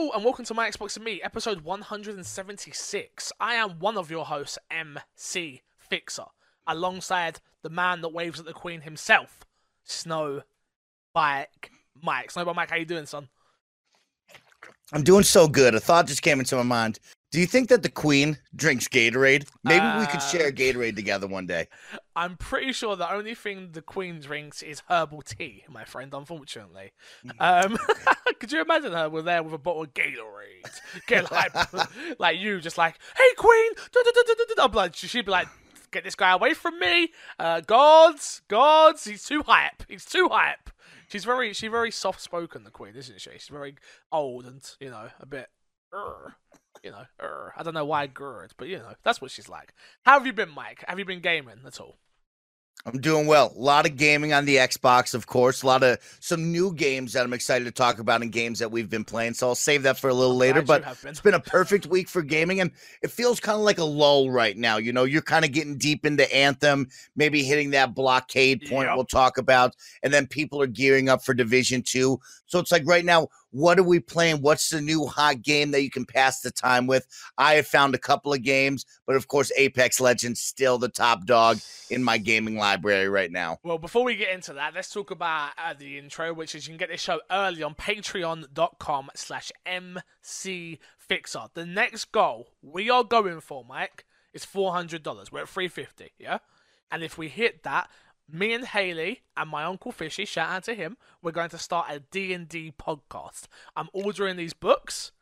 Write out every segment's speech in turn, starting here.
Hello and welcome to my Xbox and Me, episode 176. I am one of your hosts, MC Fixer, alongside the man that waves at the Queen himself, Snow Bike Mike. Snow Bike Mike, how you doing, son? I'm doing so good. A thought just came into my mind. Do you think that the Queen drinks Gatorade? Maybe we could share Uh, Gatorade together one day. I'm pretty sure the only thing the Queen drinks is herbal tea, my friend, unfortunately. Um, could you imagine her with there with a bottle of Gatorade? Get like, like you, just like, hey, Queen! da, da, da, da, da, da." I'm like, she'd be like, get this guy away from me! Uh, gods, gods, he's too hype. He's too hype. She's very, she's very soft spoken, the Queen, isn't she? She's very old and, you know, a bit. "Urgh," You know. I don't know why GERD, but you know, that's what she's like. How have you been, Mike? Have you been gaming at all? I'm doing well. A lot of gaming on the Xbox, of course. A lot of some new games that I'm excited to talk about and games that we've been playing. So I'll save that for a little later. But been. it's been a perfect week for gaming, and it feels kind of like a lull right now. You know, you're kind of getting deep into Anthem, maybe hitting that blockade point Yep. we'll talk about, and then people are gearing up for Division Two. So it's like right now, what are we playing? What's the new hot game that you can pass the time with? I have found a couple of games, but of course, Apex Legends still the top dog in my gaming library right now. Well, before we get into that, let's talk about uh, the intro, which is you can get this show early on patreon.com slash mcfixer. The next goal we are going for, Mike, is $400. We're at 350 yeah? And if we hit that, me and Haley and my uncle Fishy, shout out to him, we're going to start a D&D podcast. I'm ordering these books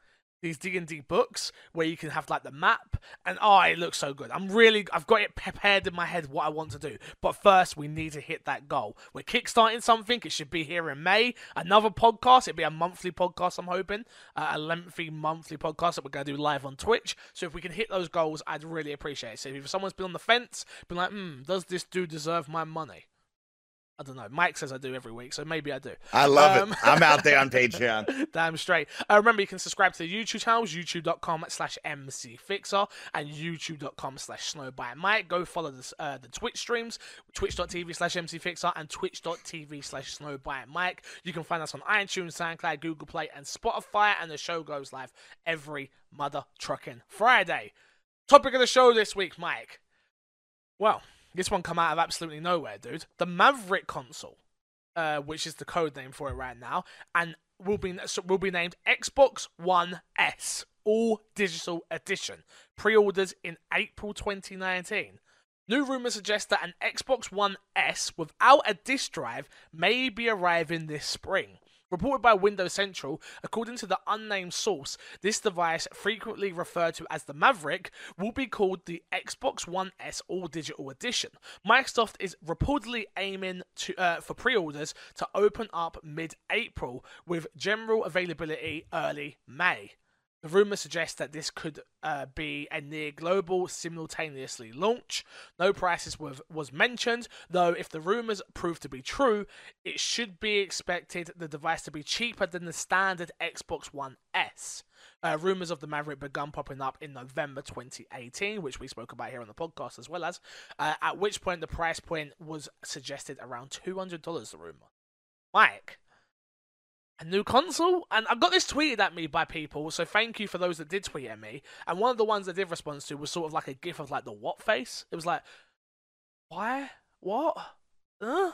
these D&D books where you can have like the map and oh it looks so good. I'm really I've got it prepared in my head what I want to do. But first we need to hit that goal. We're kickstarting something. It should be here in May. Another podcast. It'll be a monthly podcast I'm hoping. Uh, a lengthy monthly podcast that we're going to do live on Twitch. So if we can hit those goals I'd really appreciate it. So if someone's been on the fence, been like, "Hmm, does this dude deserve my money?" I don't know. Mike says I do every week, so maybe I do. I love Um, it. I'm out there on Patreon. Damn straight. Uh, remember, you can subscribe to the YouTube channels, youtube.com slash mcfixer and youtube.com slash snowbikemike. Go follow the, uh, the Twitch streams, twitch.tv slash mcfixer and twitch.tv slash snowbikemike. You can find us on iTunes, SoundCloud, Google Play, and Spotify, and the show goes live every mother trucking Friday. Topic of the show this week, Mike. Well, this one come out of absolutely nowhere, dude. The Maverick console uh, which is the code name for it right now, and will be will be named Xbox One S All Digital Edition. Pre-orders in April 2019. New rumors suggest that an Xbox One S without a disk drive may be arriving this spring. Reported by Windows Central, according to the unnamed source, this device, frequently referred to as the Maverick, will be called the Xbox One S All Digital Edition. Microsoft is reportedly aiming to uh, for pre-orders to open up mid-April, with general availability early May. The rumor suggests that this could uh, be a near global simultaneously launch. No prices was, was mentioned, though if the rumors prove to be true, it should be expected the device to be cheaper than the standard Xbox One S. Uh, rumors of the Maverick begun popping up in November 2018, which we spoke about here on the podcast as well as, uh, at which point the price point was suggested around $200, the rumor. Mike, a new console? And I got this tweeted at me by people, so thank you for those that did tweet at me. And one of the ones I did respond to was sort of like a gif of like the what face. It was like, why? What? Huh?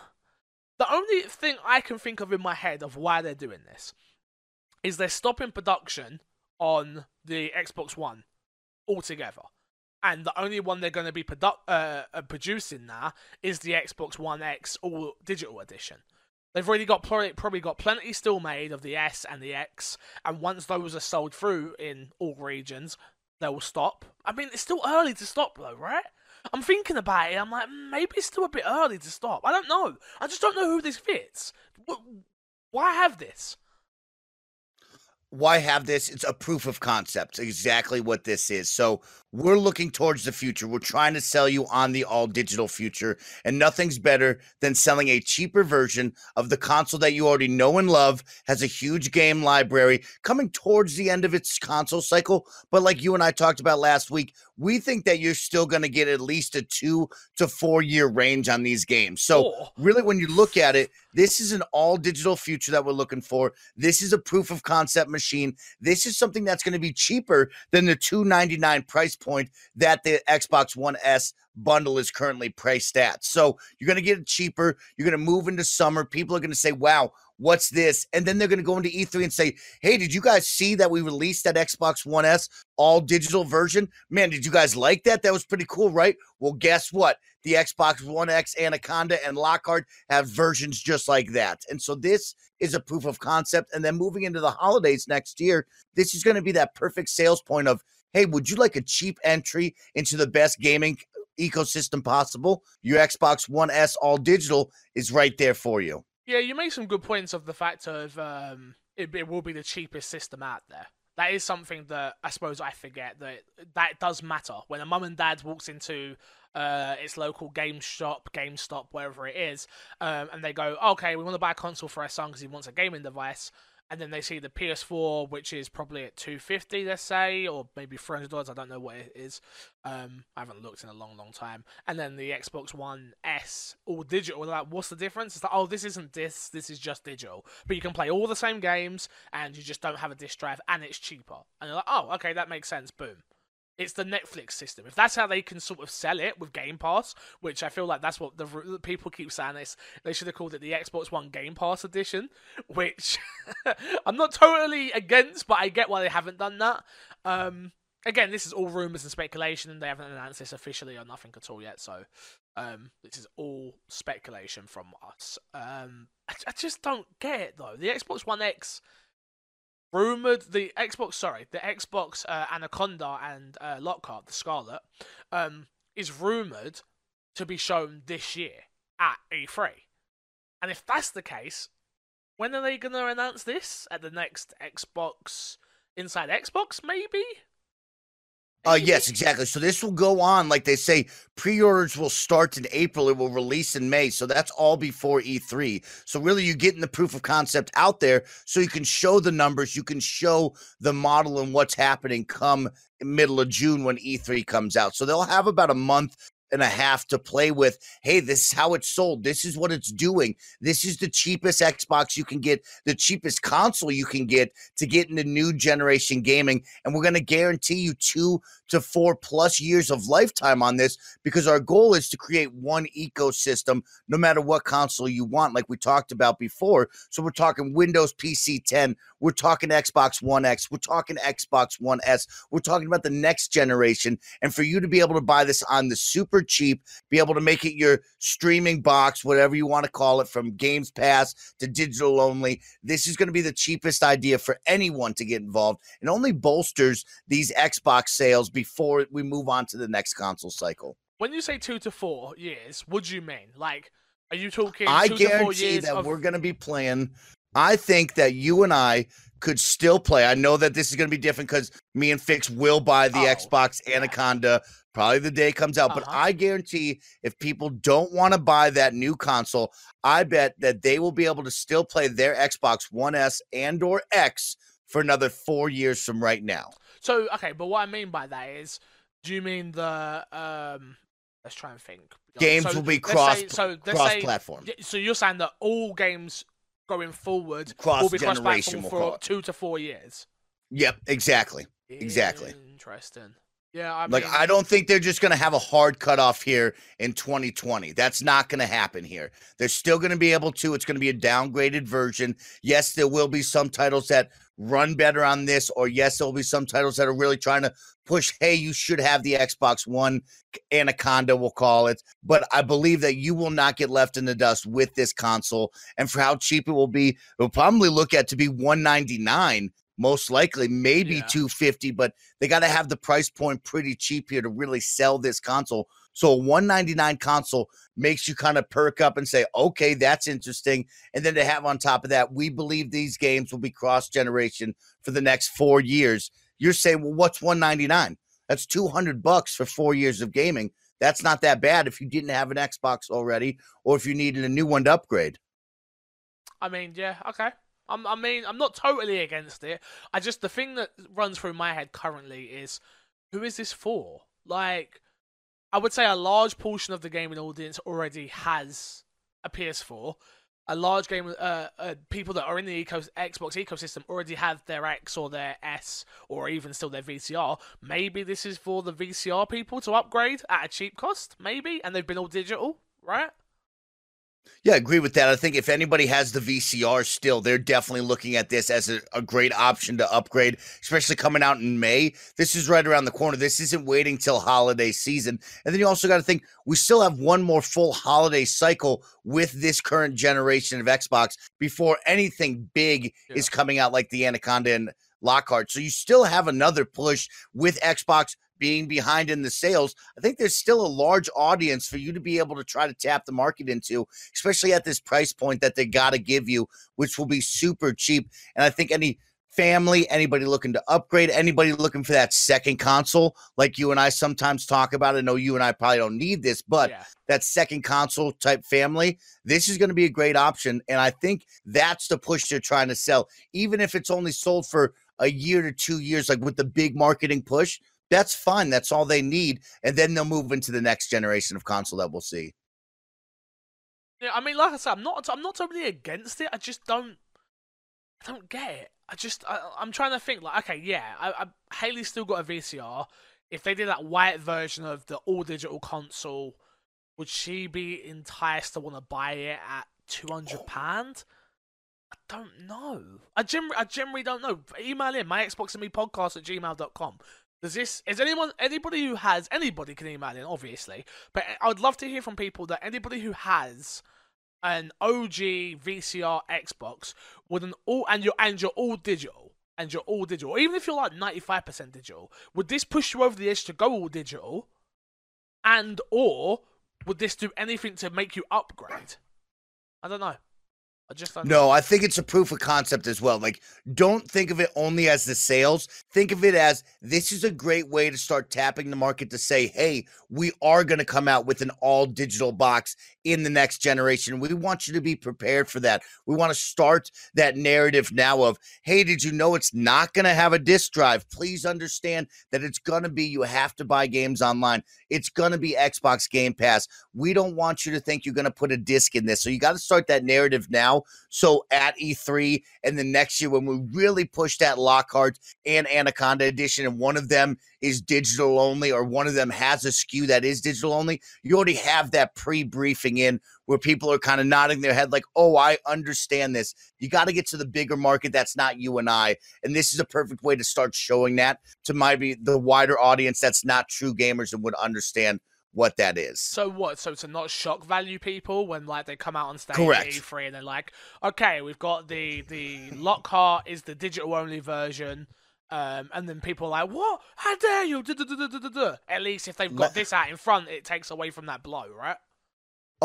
The only thing I can think of in my head of why they're doing this is they're stopping production on the Xbox One altogether. And the only one they're going to be produ- uh, uh, producing now is the Xbox One X All Digital Edition. They've already got probably, got plenty still made of the S and the X, and once those are sold through in all regions, they will stop. I mean, it's still early to stop though, right? I'm thinking about it. I'm like, maybe it's still a bit early to stop. I don't know. I just don't know who this fits. Why have this? Why have this? It's a proof of concept, exactly what this is. So we're looking towards the future. We're trying to sell you on the all digital future, and nothing's better than selling a cheaper version of the console that you already know and love, has a huge game library coming towards the end of its console cycle. But like you and I talked about last week, we think that you're still going to get at least a two to four year range on these games. So Or- really when you look at it This is an all digital future that we're looking for. This is a proof of concept machine. This is something that's going to be cheaper than the 299 price point that the Xbox One S bundle is currently priced at. So you're going to get it cheaper. You're going to move into summer. People are going to say, wow, what's this? And then they're going to go into E3 and say, hey, did you guys see that we released that Xbox One S all digital version? Man, did you guys like that? That was pretty cool, right? Well, guess what? The Xbox One X, Anaconda, and Lockhart have versions just like that. And so this is a proof of concept. And then moving into the holidays next year, this is going to be that perfect sales point of, hey, would you like a cheap entry into the best gaming ecosystem possible? Your Xbox One S all digital is right there for you. Yeah, you make some good points of the fact of um, it, it will be the cheapest system out there. That is something that I suppose I forget that that does matter when a mum and dad walks into uh, its local game shop, GameStop, wherever it is, um, and they go, "Okay, we want to buy a console for our son because he wants a gaming device." And then they see the PS4, which is probably at 250, let's say, or maybe 300 dollars. I don't know what it is. Um, I haven't looked in a long, long time. And then the Xbox One S, all digital. Like, what's the difference? It's like, oh, this isn't this. This is just digital. But you can play all the same games, and you just don't have a disc drive, and it's cheaper. And you're like, oh, okay, that makes sense. Boom. It's the Netflix system. If that's how they can sort of sell it with Game Pass, which I feel like that's what the, people keep saying, this they should have called it the Xbox One Game Pass edition, which I'm not totally against, but I get why they haven't done that. Um, again, this is all rumors and speculation, and they haven't announced this officially or nothing at all yet. So um, this is all speculation from us. Um, I, I just don't get it though. The Xbox One X rumored the Xbox, sorry, the Xbox uh, Anaconda and uh, Lockhart, the Scarlett, um, is rumored to be shown this year at E3. And if that's the case, when are they going to announce this? At the next Xbox Inside Xbox, maybe? Uh, yes, exactly. So this will go on, like they say, pre-orders will start in April. It will release in May. So that's all before E3. So really, you're getting the proof of concept out there, so you can show the numbers, you can show the model and what's happening come middle of June when E3 comes out. So they'll have about a month and a half to play with. Hey, this is how it's sold. This is what it's doing. This is the cheapest Xbox you can get, the cheapest console you can get to get into new generation gaming. And we're going to guarantee you two to four plus years of lifetime on this because our goal is to create one ecosystem no matter what console you want, like we talked about before. So we're talking Windows PC 10, we're talking Xbox One X, we're talking Xbox One S, we're talking about the next generation. And for you to be able to buy this on the super cheap, be able to make it your streaming box, whatever you want to call it, from Games Pass to digital only, this is going to be the cheapest idea for anyone to get involved and only bolsters these Xbox sales before we move on to the next console cycle. When you say two to four years, what do you mean? Like, are you talking? I two guarantee that of... we're going to be playing. I think that you and I could still play. I know that this is going to be different because me and Fix will buy the oh, Xbox yeah. Anaconda probably the day it comes out. Uh-huh. But I guarantee if people don't want to buy that new console, I bet that they will be able to still play their Xbox One S and or X for another four years from right now. So okay, but what I mean by that is, do you mean the um? Let's try and think. Games so will be cross say, so cross say, platform. So you're saying that all games going forward cross will be cross platform for two to four years. Yep, exactly, exactly. Interesting. Yeah, I mean, like I don't think they're just going to have a hard cutoff here in 2020. That's not going to happen here. They're still going to be able to. It's going to be a downgraded version. Yes, there will be some titles that run better on this, or yes, there'll be some titles that are really trying to push, hey, you should have the Xbox One Anaconda, we'll call it. But I believe that you will not get left in the dust with this console. And for how cheap it will be, we'll probably look at to be 199 most likely maybe yeah. 250 but they got to have the price point pretty cheap here to really sell this console so a 199 console makes you kind of perk up and say, okay, that's interesting. And then to have on top of that, we believe these games will be cross generation for the next four years. You're saying, well, what's 199? That's 200 bucks for four years of gaming. That's not that bad if you didn't have an Xbox already or if you needed a new one to upgrade. I mean, yeah, okay. I'm, I mean, I'm not totally against it. I just, the thing that runs through my head currently is who is this for? Like, I would say a large portion of the gaming audience already has a PS4. a large game, uh, uh, people that are in the eco- Xbox ecosystem already have their X or their S or even still their VCR. Maybe this is for the VCR people to upgrade at a cheap cost, maybe, and they've been all digital, right? Yeah, I agree with that. I think if anybody has the VCR still, they're definitely looking at this as a, a, great option to upgrade, especially coming out in May. This is right around the corner. This isn't waiting till holiday season. And then you also got to think we still have one more full holiday cycle with this current generation of Xbox before anything big yeah. is coming out like the Anaconda and Lockhart. So you still have another push with Xbox being behind in the sales, I think there's still a large audience for you to be able to try to tap the market into, especially at this price point that they got to give you, which will be super cheap. And I think any family, anybody looking to upgrade, anybody looking for that second console, like you and I sometimes talk about. I know you and I probably don't need this, but yeah. that second console type family, this is going to be a great option. And I think that's the push they're trying to sell, even if it's only sold for a year to two years, like with the big marketing push. That's fine. That's all they need. And then they'll move into the next generation of console that we'll see. Yeah, I mean, like I said, I'm not. I'm not totally against it. I just don't. I don't get it. I just. I, am trying to think. Like, okay, yeah, I, I, Haley's still got a VCR. If they did that white version of the all digital console, would she be enticed to want to buy it at two hundred pound? I don't know. I generally, I generally don't know. Email in my Xbox and me podcast at gmail.com. Does this is anyone anybody who has anybody can email in obviously, but I'd love to hear from people that anybody who has an OG VCR Xbox with an all and you're and you're all digital and you're all digital, even if you're like ninety five percent digital, would this push you over the edge to go all digital? And or would this do anything to make you upgrade? I don't know. I just no, I think it's a proof of concept as well. Like, don't think of it only as the sales. Think of it as this is a great way to start tapping the market to say, hey, we are going to come out with an all digital box in the next generation. We want you to be prepared for that. We want to start that narrative now of, hey, did you know it's not going to have a disk drive? Please understand that it's going to be you have to buy games online. It's going to be Xbox Game Pass. We don't want you to think you're going to put a disc in this. So you got to start that narrative now So at E3 and the next year, when we really push that Lockhart and Anaconda edition, and one of them is digital only, or one of them has a SKU that is digital only, you already have that pre briefing in where people are kind of nodding their head, like, oh, I understand this. You got to get to the bigger market that's not you and I. And this is a perfect way to start showing that to maybe the wider audience that's not true gamers and would understand what that is. So what? So to not shock value people when like they come out on stage Correct. at E3 and they're like, okay, we've got the the Lockhart is the digital only version. Um, and then people are like, "What? How dare you?" At least if they've got this out in front, it takes away from that blow, right?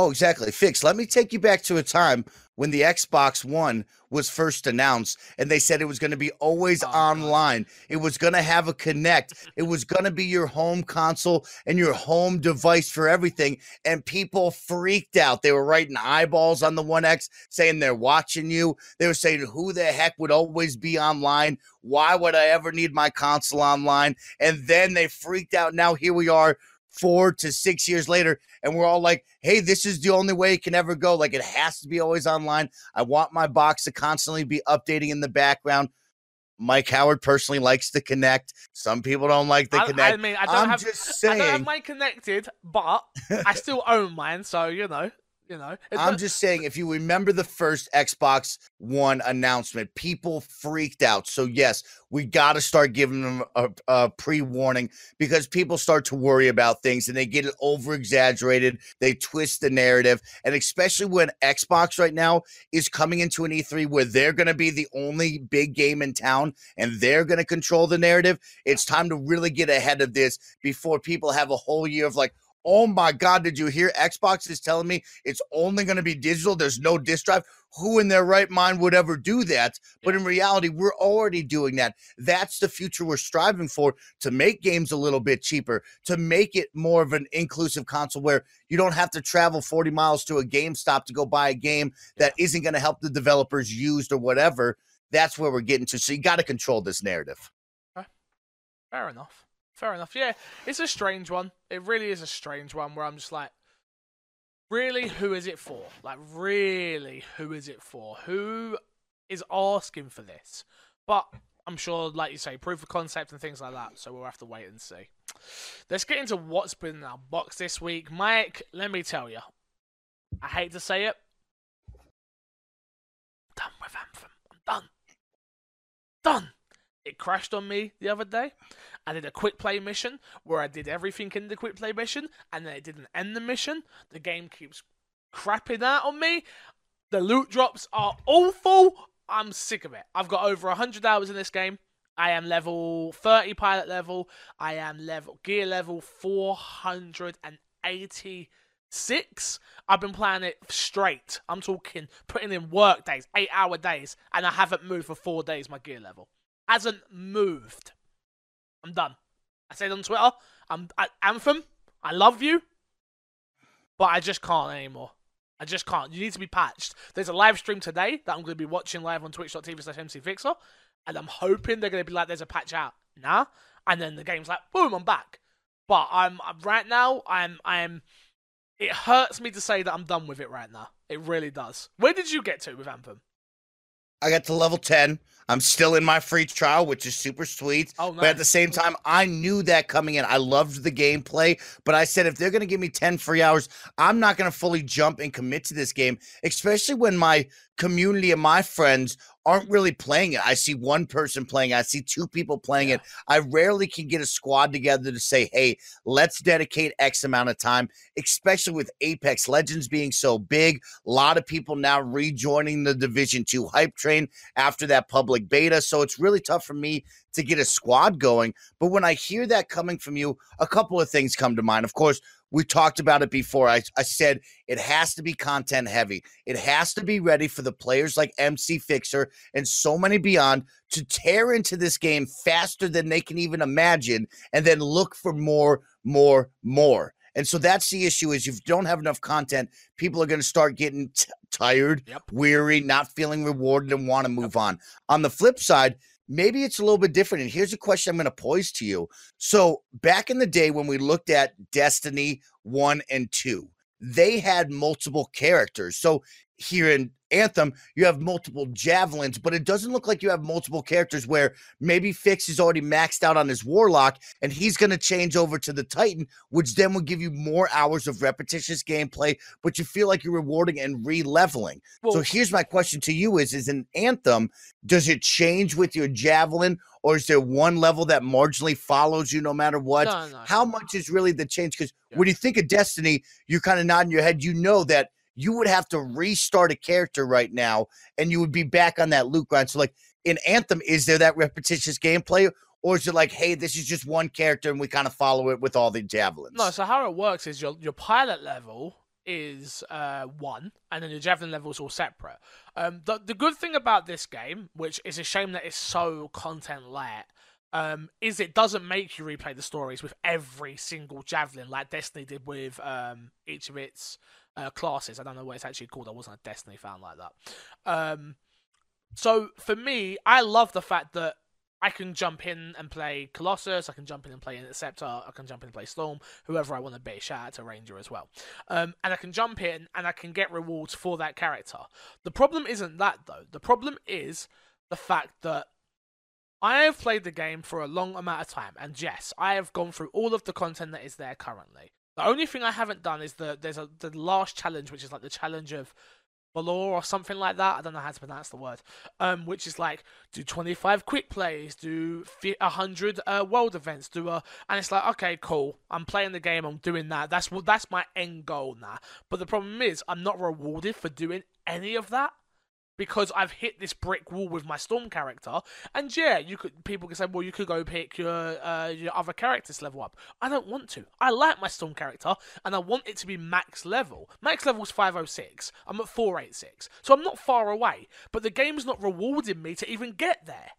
Oh, exactly. Fix. Let me take you back to a time when the Xbox One was first announced and they said it was going to be always oh, online. It was going to have a Kinect. it was going to be your home console and your home device for everything. And people freaked out. They were writing eyeballs on the One X saying they're watching you. They were saying, who the heck would always be online? Why would I ever need my console online? And then they freaked out. Now here we are four to six years later, and we're all like, hey, this is the only way it can ever go. Like, it has to be always online. I want my box to constantly be updating in the background. Mike Howard personally likes to connect Some people don't like the. I, I mean, I don't I'm have, just saying. I don't have mine connected, but I still own mine, so you know. You know, I'm just saying, if you remember the first Xbox One announcement, people freaked out. So yes, we got to start giving them a, a pre-warning because people start to worry about things and they get it over exaggerated. They twist the narrative, and especially when Xbox right now is coming into an E3 where they're going to be the only big game in town and they're going to control the narrative. It's time to really get ahead of this before people have a whole year of like Oh my God, did you hear? Xbox is telling me it's only going to be digital. There's no disk drive. Who in their right mind would ever do that? But in reality, we're already doing that. That's the future we're striving for to make games a little bit cheaper, to make it more of an inclusive console where you don't have to travel 40 miles to a GameStop to go buy a game that isn't going to help the developers used or whatever. That's where we're getting to. So you got to control this narrative. Fair enough. Fair enough. Yeah, it's a strange one. It really is a strange one where I'm just like, really, who is it for? Like, really, who is it for? Who is asking for this? But I'm sure, like you say, proof of concept and things like that. So we'll have to wait and see. Let's get into what's been in our box this week. Mike, let me tell you, I hate to say it. Done with Anthem. I'm done. Done. It crashed on me the other day. I did a quick play mission where I did everything in the quick play mission and then it didn't end the mission. The game keeps crapping out on me. The loot drops are awful. I'm sick of it. I've got over 100 hours in this game. I am level 30 pilot level. I am level gear level 486. I've been playing it straight. I'm talking putting in work days, 8 hour days, and I haven't moved for 4 days my gear level. Hasn't moved. I'm done. I said on Twitter, I'm I, Anthem. I love you, but I just can't anymore. I just can't. You need to be patched. There's a live stream today that I'm going to be watching live on twitch.tv slash mcfixer, and I'm hoping they're going to be like, there's a patch out. Nah. And then the game's like, boom, I'm back. But I'm right now, I'm, I'm, it hurts me to say that I'm done with it right now. It really does. Where did you get to with Anthem? I got to level 10. I'm still in my free trial, which is super sweet. Oh, nice. But at the same time, I knew that coming in. I loved the gameplay, but I said if they're going to give me 10 free hours, I'm not going to fully jump and commit to this game, especially when my community and my friends aren't really playing it. I see one person playing. I see two people playing Yeah. it. I rarely can get a squad together to say, hey, let's dedicate X amount of time, especially with Apex Legends being so big. A lot of people now rejoining the Division 2 hype train after that public beta. So it's really tough for me to get a squad going. But when I hear that coming from you, a couple of things come to mind. Of course, we talked about it before. I, I said it has to be content heavy. It has to be ready for the players like MC Fixer and so many beyond to tear into this game faster than they can even imagine and then look for more, more, more. And so that's the issue is if you don't have enough content, people are going to start getting t- tired, Yep. weary, not feeling rewarded and want to move on. On the flip side, maybe it's a little bit different. And here's a question I'm going to pose to you. So, back in the day when we looked at Destiny 1 and 2, they had multiple characters. So, here in Anthem, you have multiple javelins, but it doesn't look like you have multiple characters where maybe Fix is already maxed out on his Warlock and he's going to change over to the Titan, which then will give you more hours of repetitious gameplay, but you feel like you're rewarding and re leveling. Well, So here's my question to you is is an anthem, does it change with your javelin or is there one level that marginally follows you no matter what? no, no. How much is really the change? Because Yeah. when you think of Destiny, you're kind of nodding your head. You know that you would have to restart a character right now and you would be back on that loot grind. So, like in Anthem, is there that repetitious gameplay? Or is it like, hey, this is just one character and we kind of follow it with all the javelins? No, so how it works is your your pilot level is uh one, and then your javelin level is all separate. Um, the the good thing about this game, which is a shame that it's so content light, um, is it doesn't make you replay the stories with every single javelin like Destiny did with um each of its uh, classes. I don't know what it's actually called. I wasn't a Destiny fan like that. Um, so for me, I love the fact that I can jump in and play Colossus. I can jump in and play Interceptor. I can jump in and play Storm. Whoever I want to be. Shout out to Ranger as well. Um, and I can jump in and I can get rewards for that character. The problem isn't that though. The problem is the fact that I have played the game for a long amount of time, and yes, I have gone through all of the content that is there currently. The only thing I haven't done is the there's a the last challenge, which is like the challenge of Valor or something like that. I don't know how to pronounce the word. Um, which is like do 25 quick plays, do fi- 100 uh, world events, do a, and it's like okay, cool. I'm playing the game. I'm doing that. That's what that's my end goal now. But the problem is, I'm not rewarded for doing any of that because I've hit this brick wall with my storm character. And yeah, you could people can say, well, you could go pick your uh, your other characters level up. I don't want to. I like my storm character, and I want it to be max level. Max level is 506. I'm at 486, so I'm not far away. But the game's not rewarding me to even get there.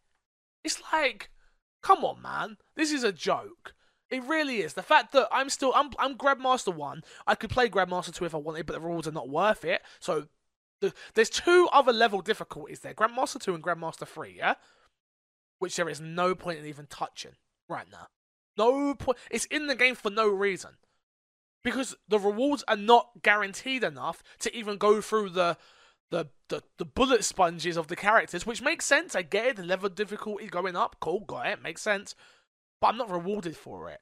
It's like, come on, man, this is a joke. It really is. The fact that I'm still I'm I'm Grandmaster one. I could play Grandmaster two if I wanted, but the rewards are not worth it. So there's two other level difficulties there Grandmaster 2 and Grandmaster 3, yeah? Which there is no point in even touching right now. No point. It's in the game for no reason. because the rewards are not guaranteed enough to even go through the the, the, the bullet sponges of the characters, which makes sense. I get it. The level difficulty going up. Cool, got it. Makes sense. But I'm not rewarded for it.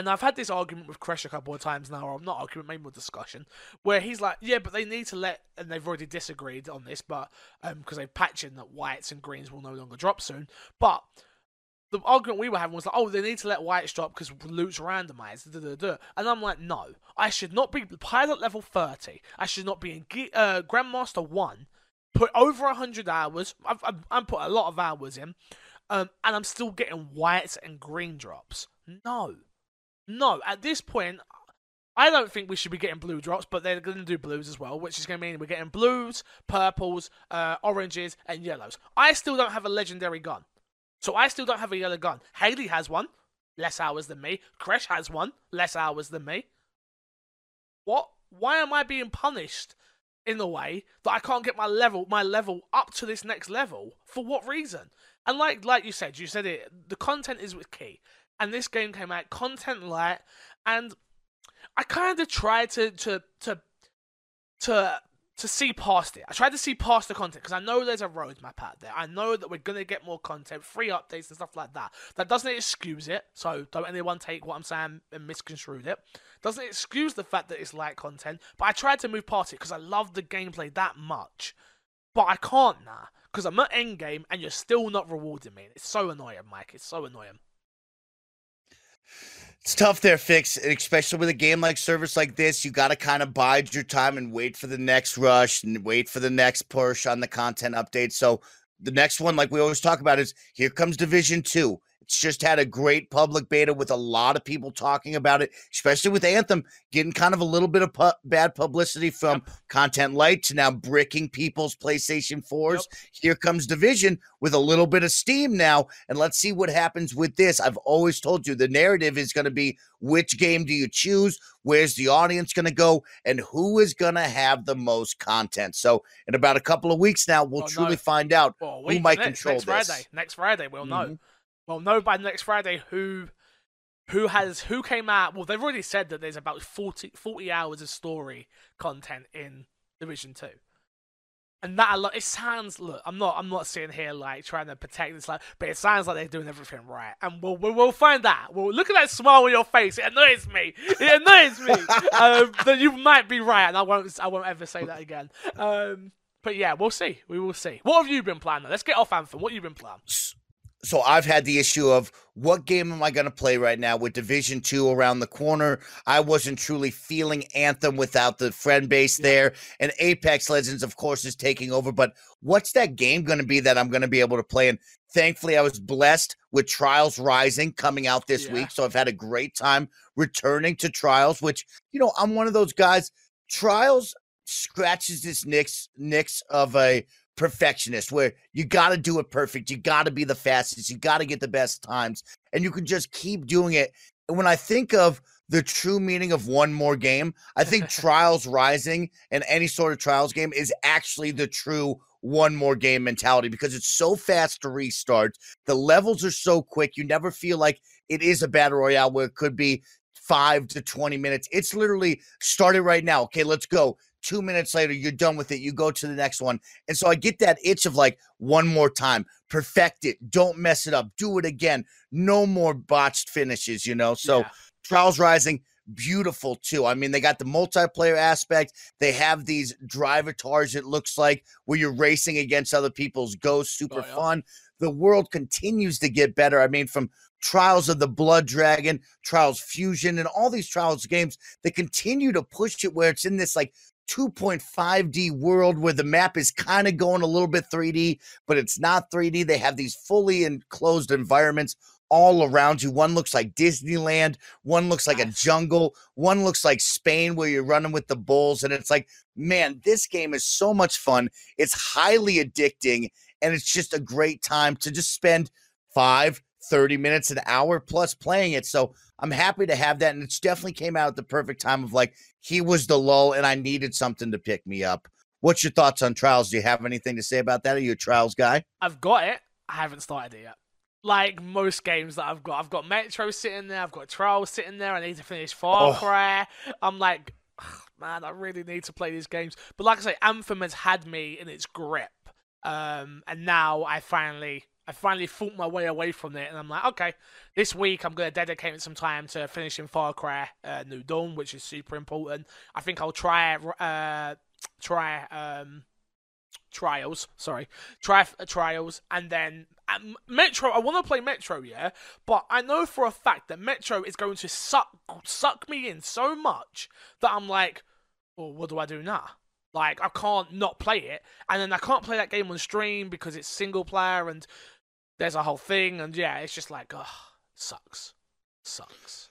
And I've had this argument with Crash a couple of times now, or I'm not argument, maybe more discussion, where he's like, yeah, but they need to let, and they've already disagreed on this, but because um, they've patched in that whites and greens will no longer drop soon. But the argument we were having was like, oh, they need to let whites drop because loot's randomized. Da, da, da. And I'm like, no, I should not be pilot level 30. I should not be in uh, Grandmaster 1. Put over 100 hours. I've, I've, I've, put a lot of hours in. Um, and I'm still getting whites and green drops. No. No. At this point, I don't think we should be getting blue drops, but they're going to do blues as well, which is going to mean we're getting blues, purples, uh, oranges, and yellows. I still don't have a legendary gun. So I still don't have a yellow gun. Haley has one, less hours than me. Crash has one, less hours than me. What? Why am I being punished in a way that I can't get my level my level up to this next level? For what reason? And like like you said, you said it. The content is key, and this game came out content light, and I kind of tried to to to to to see past it. I tried to see past the content because I know there's a roadmap out there. I know that we're gonna get more content, free updates and stuff like that. That doesn't excuse it. So don't anyone take what I'm saying and misconstrue it. Doesn't excuse the fact that it's light content. But I tried to move past it because I love the gameplay that much. But I can't now because I'm at end game and you're still not rewarding me. It's so annoying, Mike. It's so annoying. It's tough there, fix, especially with a game like service like this. You got to kind of bide your time and wait for the next rush and wait for the next push on the content update. So the next one, like we always talk about, is here comes Division Two. It's just had a great public beta with a lot of people talking about it, especially with Anthem getting kind of a little bit of pu- bad publicity from yep. Content Light to now bricking people's PlayStation 4s. Yep. Here comes Division with a little bit of steam now. And let's see what happens with this. I've always told you the narrative is going to be which game do you choose? Where's the audience going to go? And who is going to have the most content? So, in about a couple of weeks now, we'll, truly find out well, who might next, control next this. Friday. Next Friday, we'll mm-hmm. know well know by next Friday who who has who came out. Well, they've already said that there's about 40, 40 hours of story content in Division Two. And that a lot. It sounds. Look, I'm not. I'm not sitting here like trying to protect this, like, but it sounds like they're doing everything right. And we'll we'll, we'll find out. Well, look at that smile on your face. It annoys me. It annoys me. um, that you might be right, and I won't. I won't ever say that again. Um, but yeah, we'll see. We will see. What have you been planning? Let's get off Anthem. What have you been planning? So I've had the issue of what game am I going to play right now with Division 2 around the corner. I wasn't truly feeling Anthem without the friend base there and Apex Legends of course is taking over, but what's that game going to be that I'm going to be able to play and thankfully I was blessed with Trials Rising coming out this yeah. week, so I've had a great time returning to Trials which, you know, I'm one of those guys Trials scratches this nicks nicks of a perfectionist where you got to do it perfect. You got to be the fastest. You got to get the best times. And you can just keep doing it. And when I think of the true meaning of one more game, I think Trials Rising and any sort of Trials game is actually the true one more game mentality because it's so fast to restart. The levels are so quick. You never feel like it is a battle royale where it could be five to 20 minutes. It's literally started right now. Okay, let's go two minutes later, you're done with it. You go to the next one. And so I get that itch of like, one more time, perfect it, don't mess it up, do it again. No more botched finishes, you know? So, yeah. Trials Rising, beautiful too. I mean, they got the multiplayer aspect. They have these driver tars, it looks like, where you're racing against other people's ghosts. Super oh, yeah. fun. The world continues to get better. I mean, from Trials of the Blood Dragon, Trials Fusion, and all these Trials games, they continue to push it where it's in this like 2.5D world where the map is kind of going a little bit 3D, but it's not 3D. They have these fully enclosed environments all around you. One looks like Disneyland, one looks like a jungle, one looks like Spain where you're running with the bulls. And it's like, man, this game is so much fun. It's highly addicting, and it's just a great time to just spend five, 30 minutes, an hour plus playing it. So I'm happy to have that. And it's definitely came out at the perfect time of like, he was the lull and I needed something to pick me up. What's your thoughts on trials? Do you have anything to say about that? Are you a trials guy? I've got it. I haven't started it yet. like most games that I've got. I've got Metro sitting there, I've got Trials sitting there, I need to finish Far Oh. Cry. I'm like, man, I really need to play these games. But like I say, Anthem has had me in its grip. Um, and now I finally I finally fought my way away from it and I'm like, okay, this week I'm gonna dedicate some time to finishing Far Cry uh, New Dawn, which is super important. I think I'll try uh try um trials sorry try uh, trials and then um, metro i want to play metro yeah but i know for a fact that metro is going to suck suck me in so much that i'm like well what do i do now like i can't not play it and then i can't play that game on stream because it's single player and there's a whole thing and yeah it's just like oh sucks sucks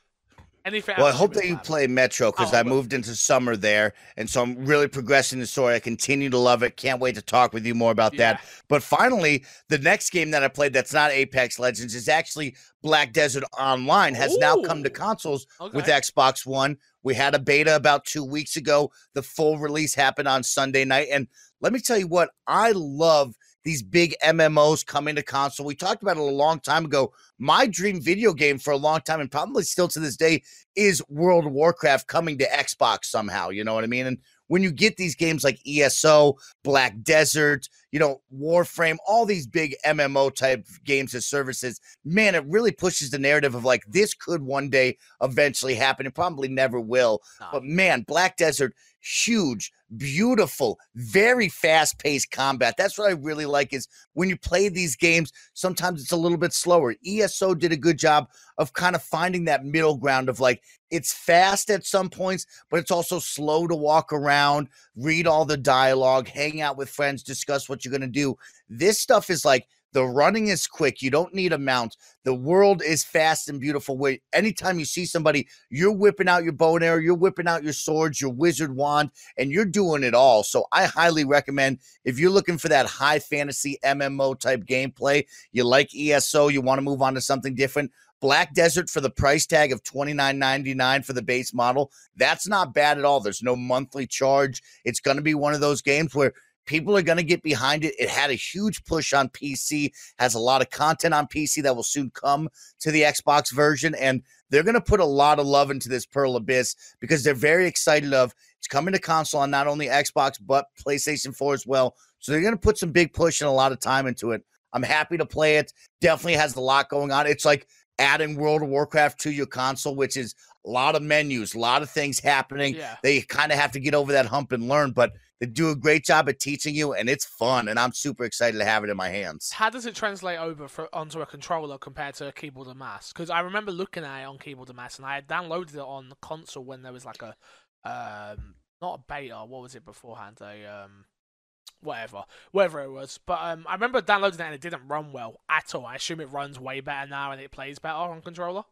anything Well, I hope that you play Metro because Oh, I I moved into summer there, and so I'm really progressing the story. I continue to love it. Can't wait to talk with you more about Yeah. that. But finally, the next game that I played that's not Apex Legends is actually Black Desert Online. Has now come to Ooh. consoles with Xbox One. We had a beta about two weeks ago. The full release happened on Sunday night, and let me tell you what I love. These big MMOs coming to console. We talked about it a long time ago. My dream video game for a long time, and probably still to this day, is World of Warcraft coming to Xbox somehow. You know what I mean? And when you get these games like ESO, Black Desert, you know, Warframe, all these big MMO type games and services, man, it really pushes the narrative of like this could one day eventually happen. It probably never will. But man, Black Desert, huge, beautiful, very fast paced combat. That's what I really like is when you play these games, sometimes it's a little bit slower. ESO did a good job of kind of finding that middle ground of like it's fast at some points, but it's also slow to walk around, read all the dialogue, hang out with friends, discuss what you're going to do. This stuff is like the running is quick. You don't need a mount. The world is fast and beautiful. Where anytime you see somebody, you're whipping out your bow and arrow, you're whipping out your swords, your wizard wand, and you're doing it all. So I highly recommend if you're looking for that high fantasy MMO type gameplay, you like ESO, you want to move on to something different. Black Desert for the price tag of $29.99 for the base model. That's not bad at all. There's no monthly charge. It's going to be one of those games where people are going to get behind it. It had a huge push on PC, has a lot of content on PC that will soon come to the Xbox version. And they're going to put a lot of love into this Pearl Abyss because they're very excited of it's coming to console on not only Xbox, but PlayStation 4 as well. So they're going to put some big push and a lot of time into it. I'm happy to play it. Definitely has a lot going on. It's like adding World of Warcraft to your console, which is a lot of menus, a lot of things happening. Yeah. They kind of have to get over that hump and learn, but they do a great job at teaching you, and it's fun. And I'm super excited to have it in my hands. How does it translate over for, onto a controller compared to a keyboard and mouse? Because I remember looking at it on keyboard and mouse, and I had downloaded it on the console when there was like a, um, not a beta. What was it beforehand? A um, whatever, whatever it was. But um, I remember downloading it and it didn't run well at all. I assume it runs way better now and it plays better on controller.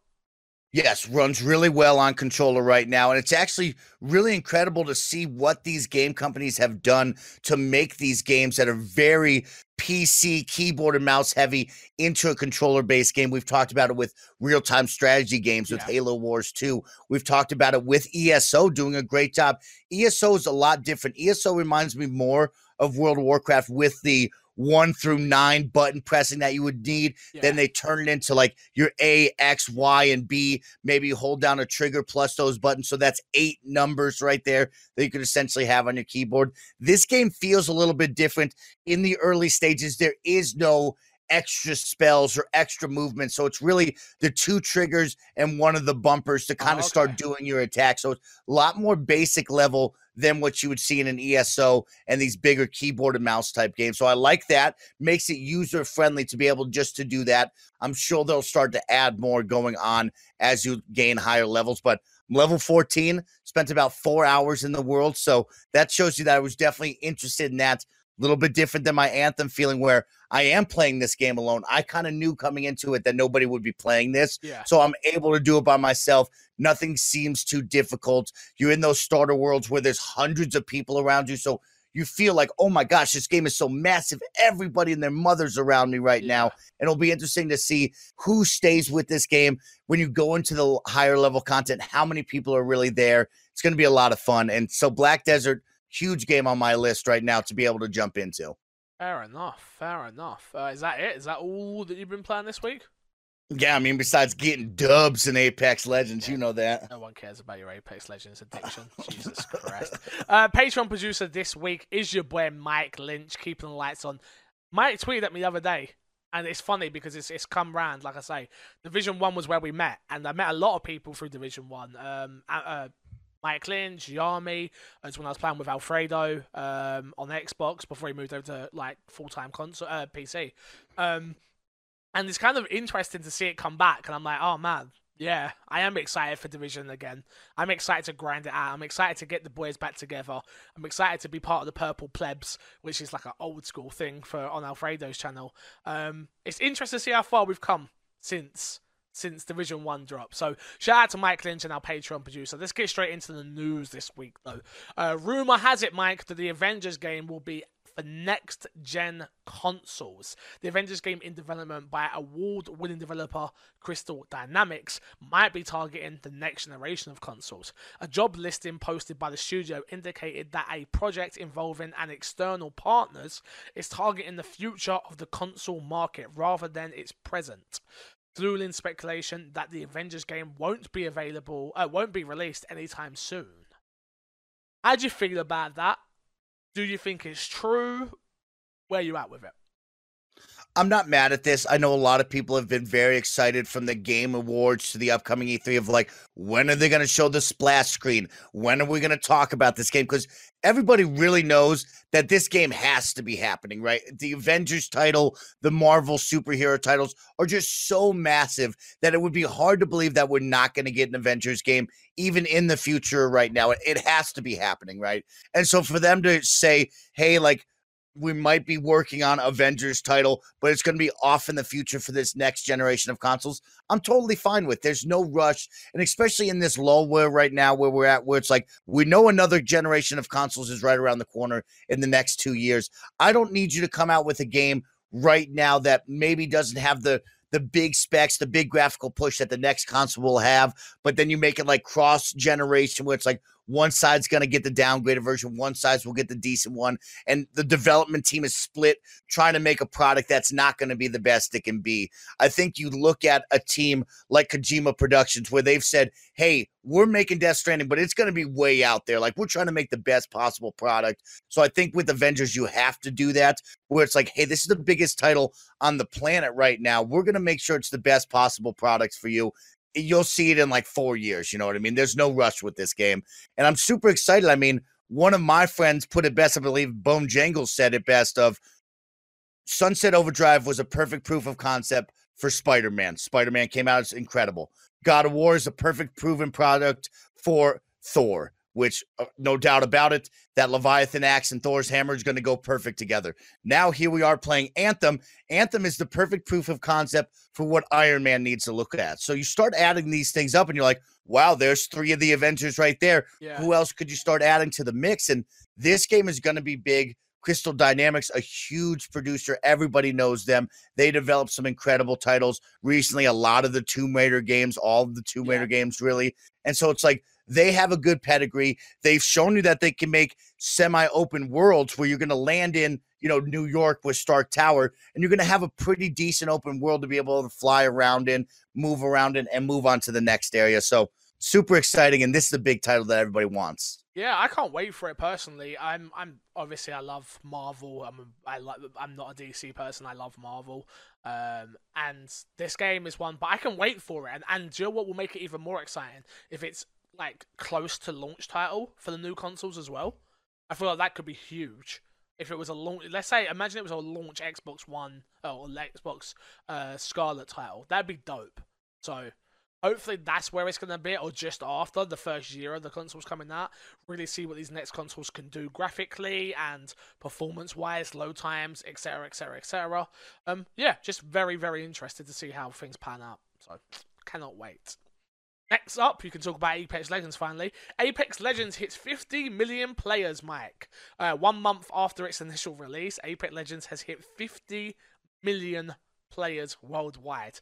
Yes, runs really well on controller right now. And it's actually really incredible to see what these game companies have done to make these games that are very PC, keyboard, and mouse heavy into a controller based game. We've talked about it with real time strategy games with Yeah. Halo Wars 2. We've talked about it with ESO doing a great job. ESO is a lot different. ESO reminds me more of World of Warcraft with the one through nine button pressing that you would need Yeah. then they turn it into like your A, X, Y, and B. Maybe you hold down a trigger plus those buttons. So that's eight numbers right there that you could essentially have on your keyboard. This game feels a little bit different. In the early stages, there is no extra spells or extra movement. So it's really the two triggers and one of the bumpers to kind of oh, okay. start doing your attack. So it's a lot more basic level than what you would see in an ESO and these bigger keyboard and mouse type games. So I like that. Makes it user friendly to be able just to do that. I'm sure they'll start to add more going on as you gain higher levels. But level 14, spent about four hours in the world. So that shows you that I was definitely interested in that. A little bit different than my Anthem feeling where I am playing this game alone. I kind of knew coming into it that nobody would be playing this. Yeah. So I'm able to do it by myself. Nothing seems too difficult. You're in those starter worlds where there's hundreds of people around you. So you feel like, oh my gosh, this game is so massive. Everybody and their mothers around me right now. And it'll be interesting to see who stays with this game when you go into the higher level content, how many people are really there. It's going to be a lot of fun. And so Black Desert, huge game on my list right now to be able to jump into. Fair enough. Fair enough. Uh, is that it? Is that all that you've been playing this week? Yeah, I mean, besides getting dubs in Apex Legends, you know that. No one cares about your Apex Legends addiction. Jesus Christ. Uh, Patreon producer this week is your boy Mike Lynch, keeping the lights on. Mike tweeted at me the other day, and it's funny because it's it's come round. Like I say, Division One was where we met, and I met a lot of people through Division One. Um, uh, Mike Lynch, Yami, as when I was playing with Alfredo um, on Xbox before he moved over to like full time console uh, PC. Um, and it's kind of interesting to see it come back, and I'm like, oh man, yeah, I am excited for Division again. I'm excited to grind it out. I'm excited to get the boys back together. I'm excited to be part of the Purple Plebs, which is like an old school thing for on Alfredo's channel. Um, it's interesting to see how far we've come since since Division 1 dropped. So shout out to Mike Lynch and our Patreon producer. Let's get straight into the news this week, though. Uh, rumor has it, Mike, that the Avengers game will be for next gen consoles. The Avengers game in development by award winning developer Crystal Dynamics might be targeting the next generation of consoles. A job listing posted by the studio indicated that a project involving an external partners is targeting the future of the console market rather than its present fueling speculation that the Avengers game won't be available, uh, won't be released anytime soon. How do you feel about that? Do you think it's true? Where you at with it? I'm not mad at this. I know a lot of people have been very excited from the game awards to the upcoming E3 of like, when are they going to show the splash screen? When are we going to talk about this game? Because everybody really knows that this game has to be happening, right? The Avengers title, the Marvel superhero titles are just so massive that it would be hard to believe that we're not going to get an Avengers game even in the future right now. It has to be happening, right? And so for them to say, hey, like, we might be working on Avengers title, but it's going to be off in the future for this next generation of consoles. I'm totally fine with. There's no rush, and especially in this lull where right now where we're at, where it's like we know another generation of consoles is right around the corner in the next two years. I don't need you to come out with a game right now that maybe doesn't have the the big specs, the big graphical push that the next console will have, but then you make it like cross generation where it's like one side's going to get the downgraded version, one side will get the decent one, and the development team is split trying to make a product that's not going to be the best it can be. I think you look at a team like Kojima Productions where they've said, "Hey, we're making Death Stranding, but it's going to be way out there. Like we're trying to make the best possible product." So I think with Avengers you have to do that where it's like, "Hey, this is the biggest title on the planet right now. We're going to make sure it's the best possible product for you." You'll see it in like four years. You know what I mean? There's no rush with this game. And I'm super excited. I mean, one of my friends put it best, I believe Bone Jangles said it best of Sunset Overdrive was a perfect proof of concept for Spider-Man. Spider-Man came out, it's incredible. God of War is a perfect proven product for Thor which uh, no doubt about it, that Leviathan axe and Thor's hammer is going to go perfect together. Now here we are playing Anthem. Anthem is the perfect proof of concept for what Iron Man needs to look at. So you start adding these things up and you're like, wow, there's three of the Avengers right there. Yeah. Who else could you start adding to the mix? And this game is going to be big. Crystal Dynamics, a huge producer. Everybody knows them. They developed some incredible titles recently. A lot of the Tomb Raider games, all of the Tomb yeah. Raider games, really. And so it's like they have a good pedigree. They've shown you that they can make semi-open worlds where you're going to land in, you know, New York with Stark Tower, and you're going to have a pretty decent open world to be able to fly around in, move around in, and move on to the next area. So super exciting, and this is a big title that everybody wants. Yeah, I can't wait for it personally. I'm, I'm obviously I love Marvel. I'm, I like, I'm not a DC person. I love Marvel, um, and this game is one. But I can wait for it, and and do you know what will make it even more exciting if it's like close to launch title for the new consoles as well. I feel like that could be huge if it was a launch. Let's say, imagine it was a launch Xbox One or Xbox uh, Scarlett title. That'd be dope. So hopefully that's where it's gonna be, or just after the first year of the consoles coming out. Really see what these next consoles can do graphically and performance-wise, load times, etc., etc., etc. Um, yeah, just very, very interested to see how things pan out. So cannot wait. Next up, you can talk about Apex Legends finally. Apex Legends hits 50 million players, Mike. Uh, one month after its initial release, Apex Legends has hit 50 million players worldwide.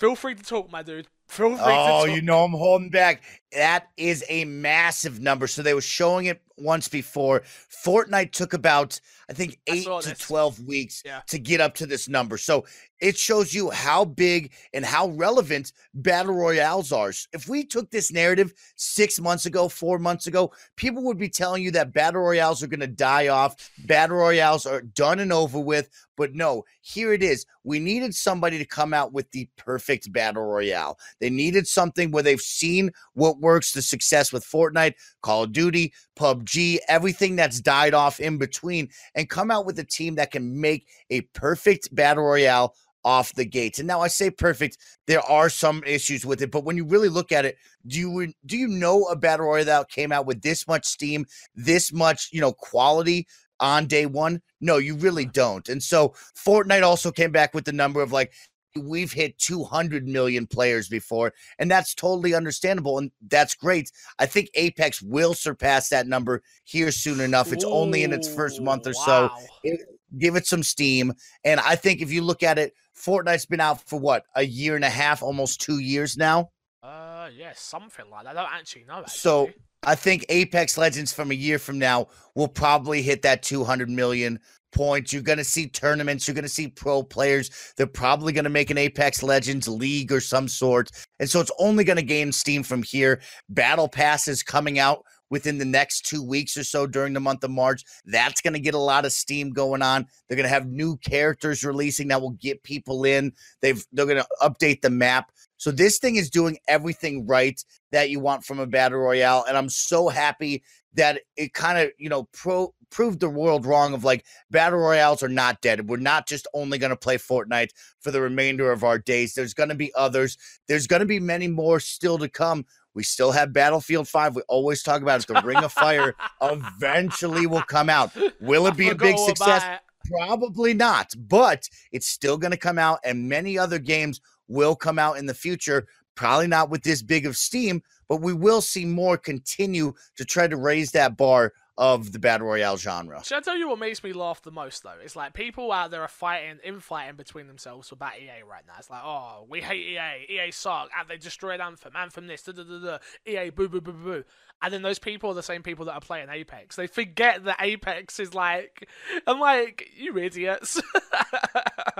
Feel free to talk, my dude. Feel free oh, you know I'm holding back. That is a massive number. So they were showing it once before. Fortnite took about, I think, eight saw to this. 12 weeks Yeah. to get up to this number. So it shows you how big and how relevant battle royales are. If we took this narrative six months ago, four months ago, people would be telling you that battle royales are going to die off. Battle royales are done and over with. But no, here it is. We needed somebody to come out with the perfect battle royale. They needed something where they've seen what works, the success with Fortnite, Call of Duty, PUBG, everything that's died off in between, and come out with a team that can make a perfect battle royale off the gates. And now I say perfect, there are some issues with it, but when you really look at it, do you do you know a battle royale that came out with this much steam, this much, you know, quality on day 1? No, you really don't. And so Fortnite also came back with the number of like we've hit 200 million players before and that's totally understandable and that's great. I think Apex will surpass that number here soon enough. It's only in its first month or Ooh, so wow. give it some steam. And I think if you look at it, Fortnite's been out for what a year and a half, almost two years now. Uh, yeah, something like that. I don't actually know. That. So. I think Apex Legends from a year from now will probably hit that 200 million points. You're going to see tournaments. You're going to see pro players. They're probably going to make an Apex Legends league or some sort. And so it's only going to gain steam from here. Battle Pass is coming out within the next two weeks or so during the month of March. That's going to get a lot of steam going on. They're going to have new characters releasing that will get people in. They've they're going to update the map. So this thing is doing everything right that you want from a battle royale, and I'm so happy that it kind of you know pro proved the world wrong of like battle royales are not dead. We're not just only going to play Fortnite for the remainder of our days. There's going to be others. There's going to be many more still to come. We still have Battlefield 5. We always talk about it. The Ring of Fire eventually will come out. Will it be a big success? Probably not, but it's still going to come out, and many other games will come out in the future. Probably not with this big of steam, but we will see more continue to try to raise that bar of the battle royale genre. Should I tell you what makes me laugh the most though? It's like people out there are fighting, infighting between themselves about EA right now. It's like, oh, we hate EA, EA suck, and they destroyed Anthem, Anthem this, da da da da, EA boo boo boo boo boo. And then those people are the same people that are playing Apex. They forget that Apex is like, I'm like, you idiots.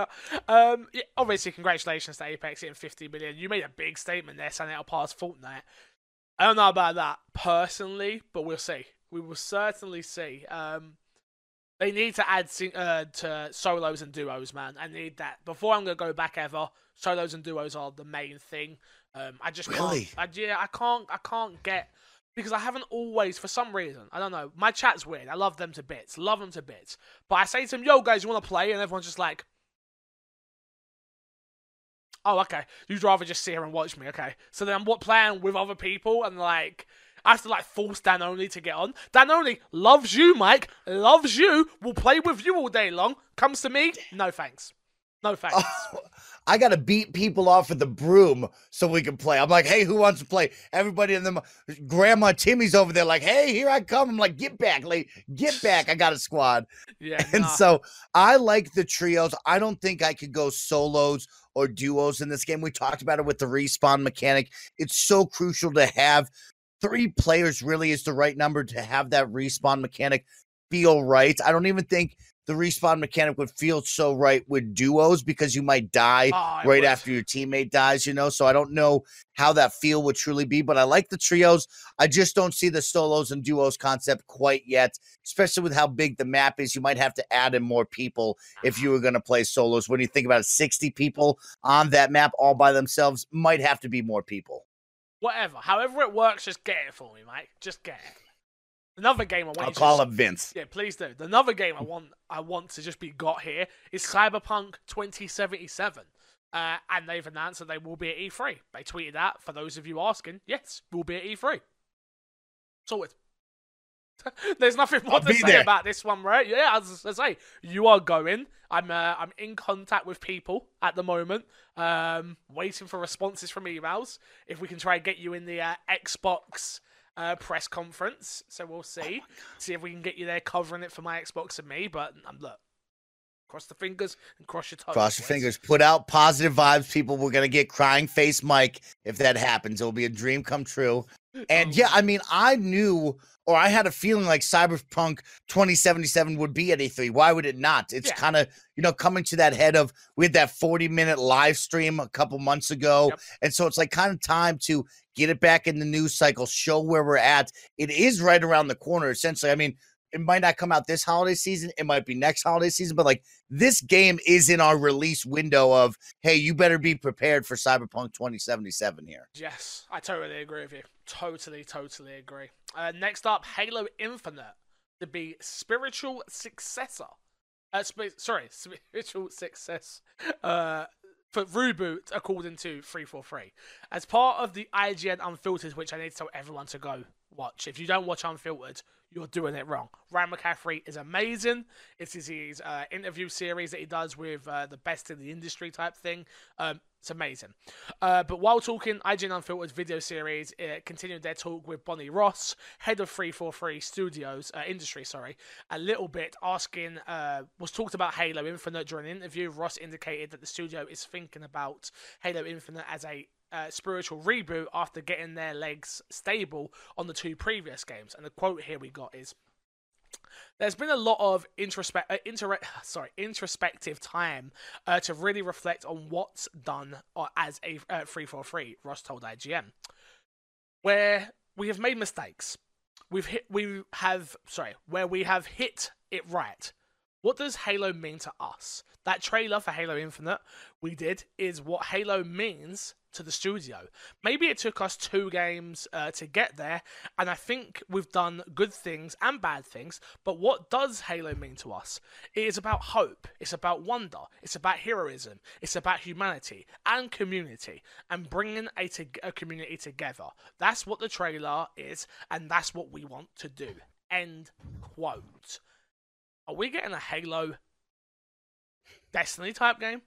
um, yeah, obviously, congratulations to Apex hitting 50 million. You made a big statement there saying it'll pass Fortnite. I don't know about that personally, but we'll see. We will certainly see. Um, they need to add sing- uh, to solos and duos, man. I need that. Before I'm gonna go back ever, solos and duos are the main thing. Um, I just Really? can't. I, yeah, I can't. I can't get because I haven't always, for some reason, I don't know. My chat's weird. I love them to bits. Love them to bits. But I say to them, "Yo, guys, you want to play?" And everyone's just like. Oh, okay. You'd rather just sit here and watch me, okay? So then I'm what playing with other people and like I have to like force Dan only to get on. Dan only loves you, Mike. Loves you. Will play with you all day long. Comes to me, no thanks. No thanks. Oh, I got to beat people off with the broom so we can play. I'm like, hey, who wants to play? Everybody in the grandma Timmy's over there, like, hey, here I come. I'm like, get back, late, get back. I got a squad. yeah. And nah. so I like the trios. I don't think I could go solos or duos in this game. We talked about it with the respawn mechanic. It's so crucial to have three players, really, is the right number to have that respawn mechanic feel right. I don't even think the respawn mechanic would feel so right with duos because you might die Oh, right after your teammate dies, you know. So I don't know how that feel would truly be, but I like the trios. I just don't see the solos and duos concept quite yet, especially with how big the map is. You might have to add in more people if you were going to play solos. When you think about it, 60 people on that map all by themselves might have to be more people. Whatever. However it works, just get it for me, Mike. Just get it. Another game I want I'll to call just- him Vince. Yeah, please do. Another game I want I want to just be got here is Cyberpunk 2077. Uh, and they've announced that they will be at E3. They tweeted that for those of you asking. Yes, we'll be at E3. Sorted. There's nothing more I'll to say there. about this one, right? Yeah, as I say, you are going. I'm uh, I'm in contact with people at the moment, um, waiting for responses from emails. If we can try and get you in the uh, Xbox uh, press conference, so we'll see. see if we can get you there covering it for my Xbox and me. But um, look, cross the fingers and cross your toes. Cross your fingers. Put out positive vibes, people. We're going to get crying face Mike if that happens. It'll be a dream come true. And yeah, I mean, I knew or I had a feeling like Cyberpunk 2077 would be at E3. Why would it not? It's Yeah. kind of, you know, coming to that head of we had that 40 minute live stream a couple months ago. Yep. And so it's like kind of time to get it back in the news cycle, show where we're at. It is right around the corner, essentially. I mean, it might not come out this holiday season, it might be next holiday season, but like this game is in our release window of, hey, you better be prepared for Cyberpunk 2077 here. Yes, I totally agree with you. Totally, totally agree. Uh, next up, Halo Infinite to be spiritual successor. Uh, sp- sorry, spiritual success uh, for reboot, according to 343. As part of the IGN Unfiltered, which I need to tell everyone to go watch. If you don't watch Unfiltered, you're doing it wrong. Ryan McCaffrey is amazing. It's his, his uh, interview series that he does with uh, the best in the industry type thing. Um, it's amazing. Uh, but while talking IGN Unfiltered video series, it continued their talk with Bonnie Ross, head of 343 Studios, uh, industry, sorry, a little bit, asking, uh, was talked about Halo Infinite during the interview. Ross indicated that the studio is thinking about Halo Infinite as a uh, spiritual reboot after getting their legs stable on the two previous games. And the quote here we got is there's been a lot of introspect, uh, inter- sorry, introspective time uh, to really reflect on what's done uh, as a uh, 343, Ross told IGN, where we have made mistakes. We've hit, we have, sorry, where we have hit it right. What does Halo mean to us? That trailer for Halo Infinite we did is what Halo means to the studio. Maybe it took us two games uh, to get there, and I think we've done good things and bad things. But what does Halo mean to us? It is about hope, it's about wonder, it's about heroism, it's about humanity and community, and bringing a, to- a community together. That's what the trailer is, and that's what we want to do. End quote. Are we getting a Halo Destiny type game?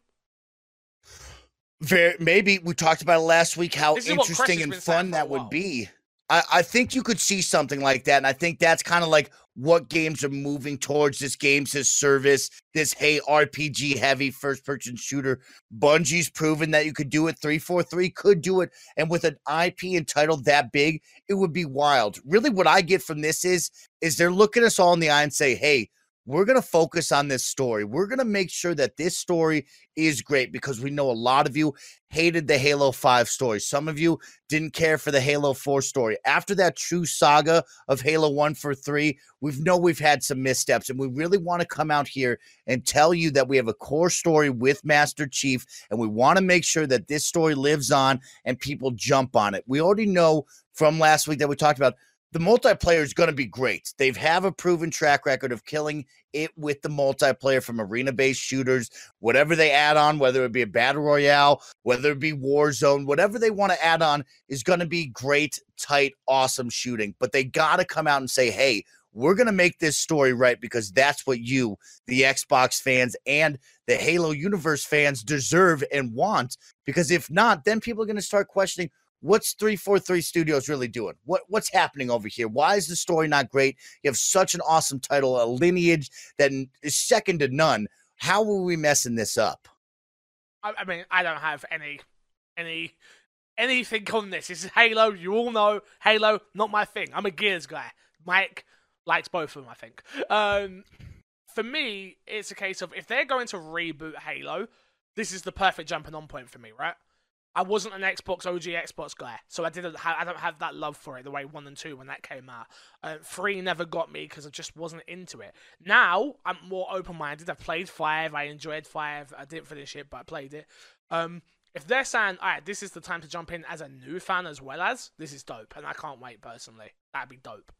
Very, maybe we talked about it last week how This is what Chris interesting and fun that would be. I, I think you could see something like that, and I think that's kind of like what games are moving towards. This games as service, this hey RPG heavy first person shooter. Bungie's proven that you could do it. Three four three could do it, and with an IP entitled that big, it would be wild. Really, what I get from this is is they're looking us all in the eye and say, hey. We're going to focus on this story. We're going to make sure that this story is great because we know a lot of you hated the Halo 5 story. Some of you didn't care for the Halo 4 story. After that true saga of Halo 1 for 3, we've know we've had some missteps and we really want to come out here and tell you that we have a core story with Master Chief and we want to make sure that this story lives on and people jump on it. We already know from last week that we talked about the multiplayer is going to be great. They've have a proven track record of killing it with the multiplayer from arena-based shooters, whatever they add on, whether it be a battle royale, whether it be Warzone, whatever they want to add on is going to be great, tight, awesome shooting. But they got to come out and say, "Hey, we're going to make this story right because that's what you, the Xbox fans and the Halo universe fans deserve and want because if not, then people are going to start questioning what's 343 Studios really doing? What what's happening over here? Why is the story not great? You have such an awesome title, a lineage that is second to none. How are we messing this up? I, I mean, I don't have any, any, anything on this. This is Halo. You all know Halo, not my thing. I'm a Gears guy. Mike likes both of them, I think. Um, for me, it's a case of if they're going to reboot Halo, this is the perfect jumping on point for me, right? I wasn't an Xbox OG Xbox guy, so I didn't. Ha- I don't have that love for it the way one and two when that came out. Uh, three never got me because I just wasn't into it. Now I'm more open minded. I've played five. I enjoyed five. I didn't finish it, but I played it. Um, if they're saying, all right, this is the time to jump in as a new fan as well as this is dope, and I can't wait personally. That'd be dope.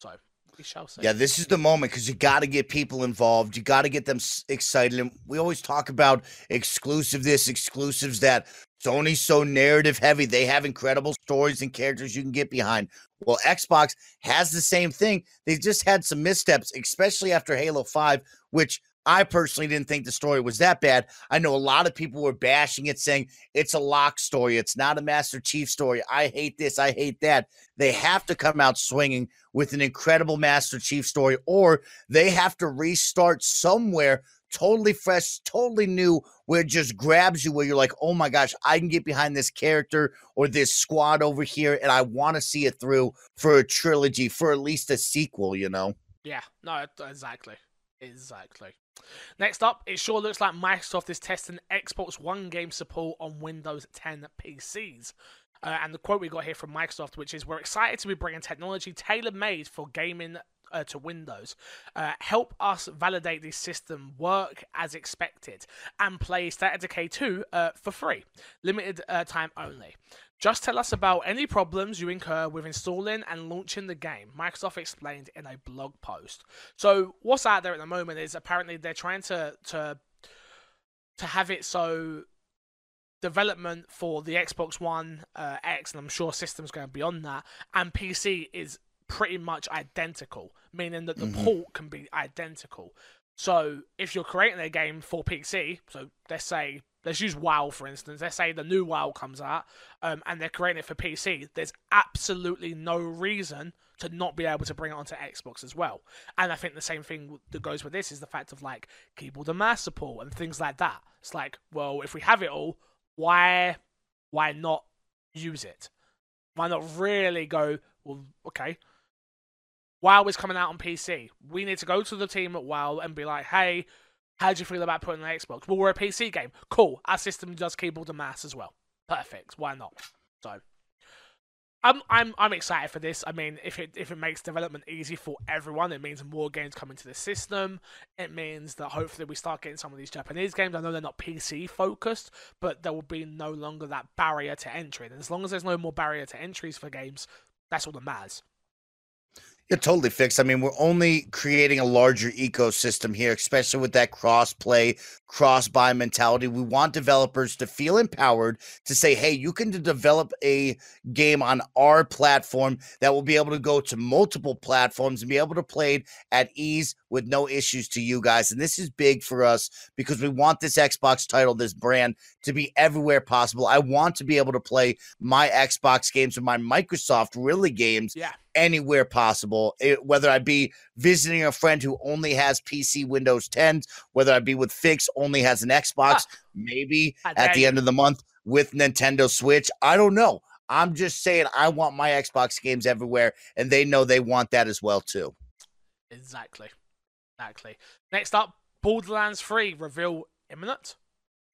So we shall see. Yeah, this is the moment because you got to get people involved. You got to get them excited. And we always talk about exclusive this, exclusives that. Sony's so narrative heavy. They have incredible stories and characters you can get behind. Well, Xbox has the same thing. They just had some missteps, especially after Halo 5, which I personally didn't think the story was that bad. I know a lot of people were bashing it, saying it's a lock story. It's not a Master Chief story. I hate this. I hate that. They have to come out swinging with an incredible Master Chief story, or they have to restart somewhere totally fresh, totally new, where it just grabs you, where you're like, oh my gosh, I can get behind this character or this squad over here, and I want to see it through for a trilogy, for at least a sequel, you know? Yeah, no, exactly. Exactly. Next up, it sure looks like Microsoft is testing Xbox One game support on Windows 10 PCs. Uh, and the quote we got here from Microsoft, which is, "We're excited to be bringing technology tailor-made for gaming uh, to Windows. Uh, help us validate this system work as expected and play State Decay 2 uh, for free, limited uh, time only. Just tell us about any problems you incur with installing and launching the game, Microsoft explained in a blog post. So what's out there at the moment is apparently they're trying to to to have it so development for the Xbox One uh, X, and I'm sure systems going beyond that, and PC is pretty much identical, meaning that the mm-hmm. port can be identical. So if you're creating a game for PC, so let's say let's use WoW for instance. Let's say the new WoW comes out, um, and they're creating it for PC. There's absolutely no reason to not be able to bring it onto Xbox as well. And I think the same thing that goes with this is the fact of like keyboard and mouse support and things like that. It's like, well, if we have it all, why, why not use it? Why not really go? Well, okay, WoW is coming out on PC. We need to go to the team at WoW and be like, hey, how do you feel about putting an Xbox? Well, we're a PC game. Cool. Our system does keyboard and mouse as well. Perfect. Why not? So, I'm I'm I'm excited for this. I mean, if it if it makes development easy for everyone, it means more games come into the system. It means that hopefully we start getting some of these Japanese games. I know they're not PC focused, but there will be no longer that barrier to entry. And as long as there's no more barrier to entries for games, that's all that matters. It totally fixed. I mean, we're only creating a larger ecosystem here, especially with that cross play, cross buy mentality. We want developers to feel empowered to say, hey, you can develop a game on our platform that will be able to go to multiple platforms and be able to play it at ease with no issues to you guys. And this is big for us because we want this Xbox title, this brand, to be everywhere possible. I want to be able to play my Xbox games and my Microsoft really games yeah anywhere possible. It, whether I be visiting a friend who only has PC Windows 10, whether I be with Fix only has an Xbox, ah, maybe at the you. end of the month with Nintendo Switch. I don't know. I'm just saying I want my Xbox games everywhere, and they know they want that as well too. Exactly. Exactly. Next up, Borderlands 3 reveal imminent.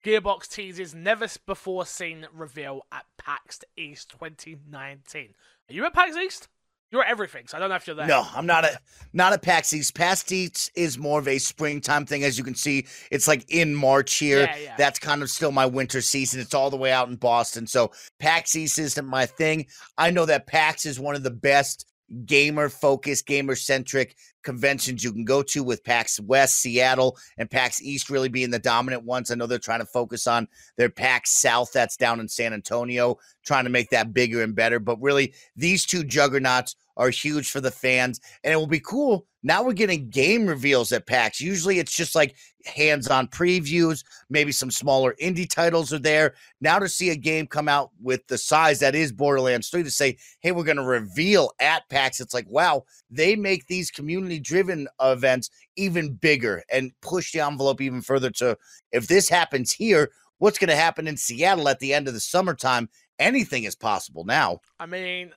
Gearbox teases never before seen reveal at PAX East 2019. Are you at PAX East? You're everything, so I don't know if you're there. No, I'm not a not a PAX East. PAX East is more of a springtime thing, as you can see. It's like in March here. Yeah, yeah. That's kind of still my winter season. It's all the way out in Boston, so PAX East isn't my thing. I know that PAX is one of the best gamer focused, gamer centric conventions you can go to with PAX West, Seattle, and PAX East really being the dominant ones. I know they're trying to focus on their PAX South that's down in San Antonio, trying to make that bigger and better. But really, these two juggernauts are huge for the fans, and it will be cool. Now we're getting game reveals at PAX. Usually it's just like hands on previews, maybe some smaller indie titles are there. Now to see a game come out with the size that is Borderlands 3 to say, hey, we're going to reveal at PAX, it's like, wow, they make these community driven events even bigger and push the envelope even further to if this happens here, what's going to happen in Seattle at the end of the summertime? Anything is possible now. I mean,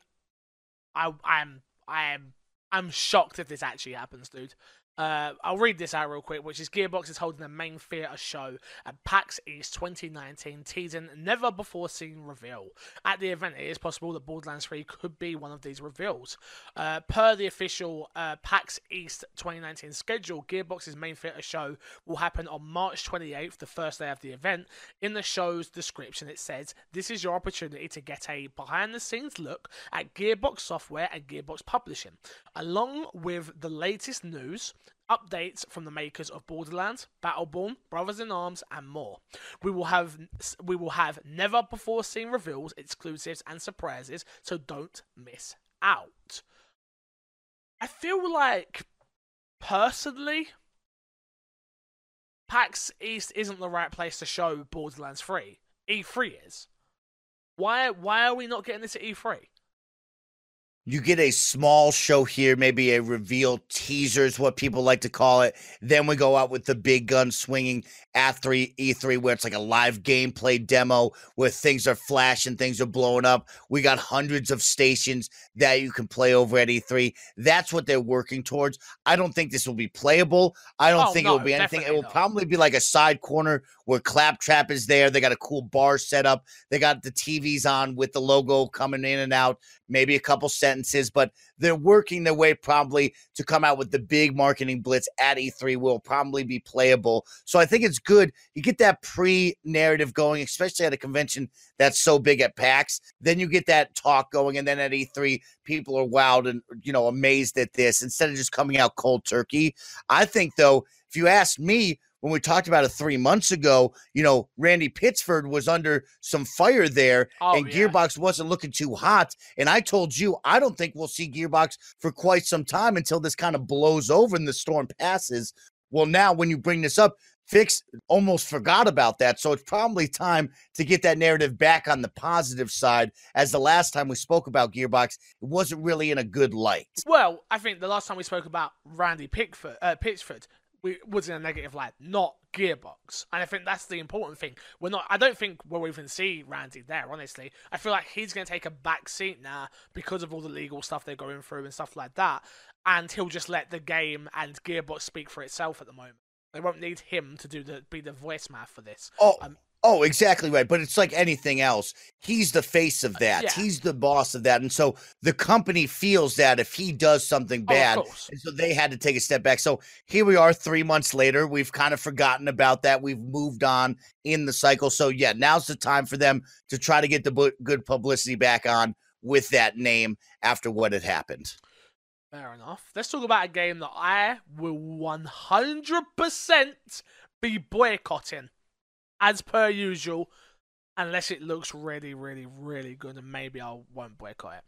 I, I'm I'm I'm shocked if this actually happens, dude. Uh, I'll read this out real quick, which is Gearbox is holding a main theatre show at PAX East 2019, teasing never before seen reveal. At the event, it is possible that Borderlands 3 could be one of these reveals. Uh, per the official uh, PAX East 2019 schedule, Gearbox's main theatre show will happen on March 28th, the first day of the event. In the show's description, it says, This is your opportunity to get a behind the scenes look at Gearbox software and Gearbox publishing, along with the latest news updates from the makers of Borderlands, Battleborn, Brothers in Arms, and more. We will have we will have never before seen reveals, exclusives, and surprises, so don't miss out. I feel like personally PAX East isn't the right place to show Borderlands 3. E3 is. Why why are we not getting this at E3? You get a small show here, maybe a reveal teaser is what people like to call it. Then we go out with the big gun swinging at 3 E3 where it's like a live gameplay demo where things are flashing, things are blowing up. We got hundreds of stations that you can play over at E3. That's what they're working towards. I don't think this will be playable. I don't Oh, think no, it will be anything. It will not. probably be like a side corner where Claptrap is there. They got a cool bar set up. They got the TVs on with the logo coming in and out maybe a couple sentences, but they're working their way probably to come out with the big marketing blitz at E3 will probably be playable. So I think it's good. You get that pre narrative going, especially at a convention that's so big at PAX. Then you get that talk going, and then at E3, people are wowed and you know amazed at this instead of just coming out cold turkey. I think though, if you ask me, when we talked about it three months ago, you know, Randy Pittsford was under some fire there Oh, and yeah. Gearbox wasn't looking too hot. And I told you, I don't think we'll see Gearbox for quite some time until this kind of blows over and the storm passes. Well, now when you bring this up, Fix almost forgot about that. So it's probably time to get that narrative back on the positive side. As the last time we spoke about Gearbox, it wasn't really in a good light. Well, I think the last time we spoke about Randy Pickford, uh, Pitchford, was in a negative light, not Gearbox, and I think that's the important thing. We're not. I don't think we'll even see Randy there. Honestly, I feel like he's going to take a back seat now because of all the legal stuff they're going through and stuff like that, and he'll just let the game and Gearbox speak for itself at the moment. They won't need him to do the be the voice man for this. Oh, Um, oh, exactly right. But it's like anything else. He's the face of uh, that. yeah. He's the boss of that. And so the company feels that if he does something Oh, bad, course. and so they had to take a step back. So here we are three months later. We've kind of forgotten about that. We've moved on in the cycle. So yeah, now's the time for them to try to get the good publicity back on with that name after what had happened. Fair enough. Let's talk about a game that I will 100% be boycotting, as per usual, unless it looks really, really, really good, and maybe I won't boycott it.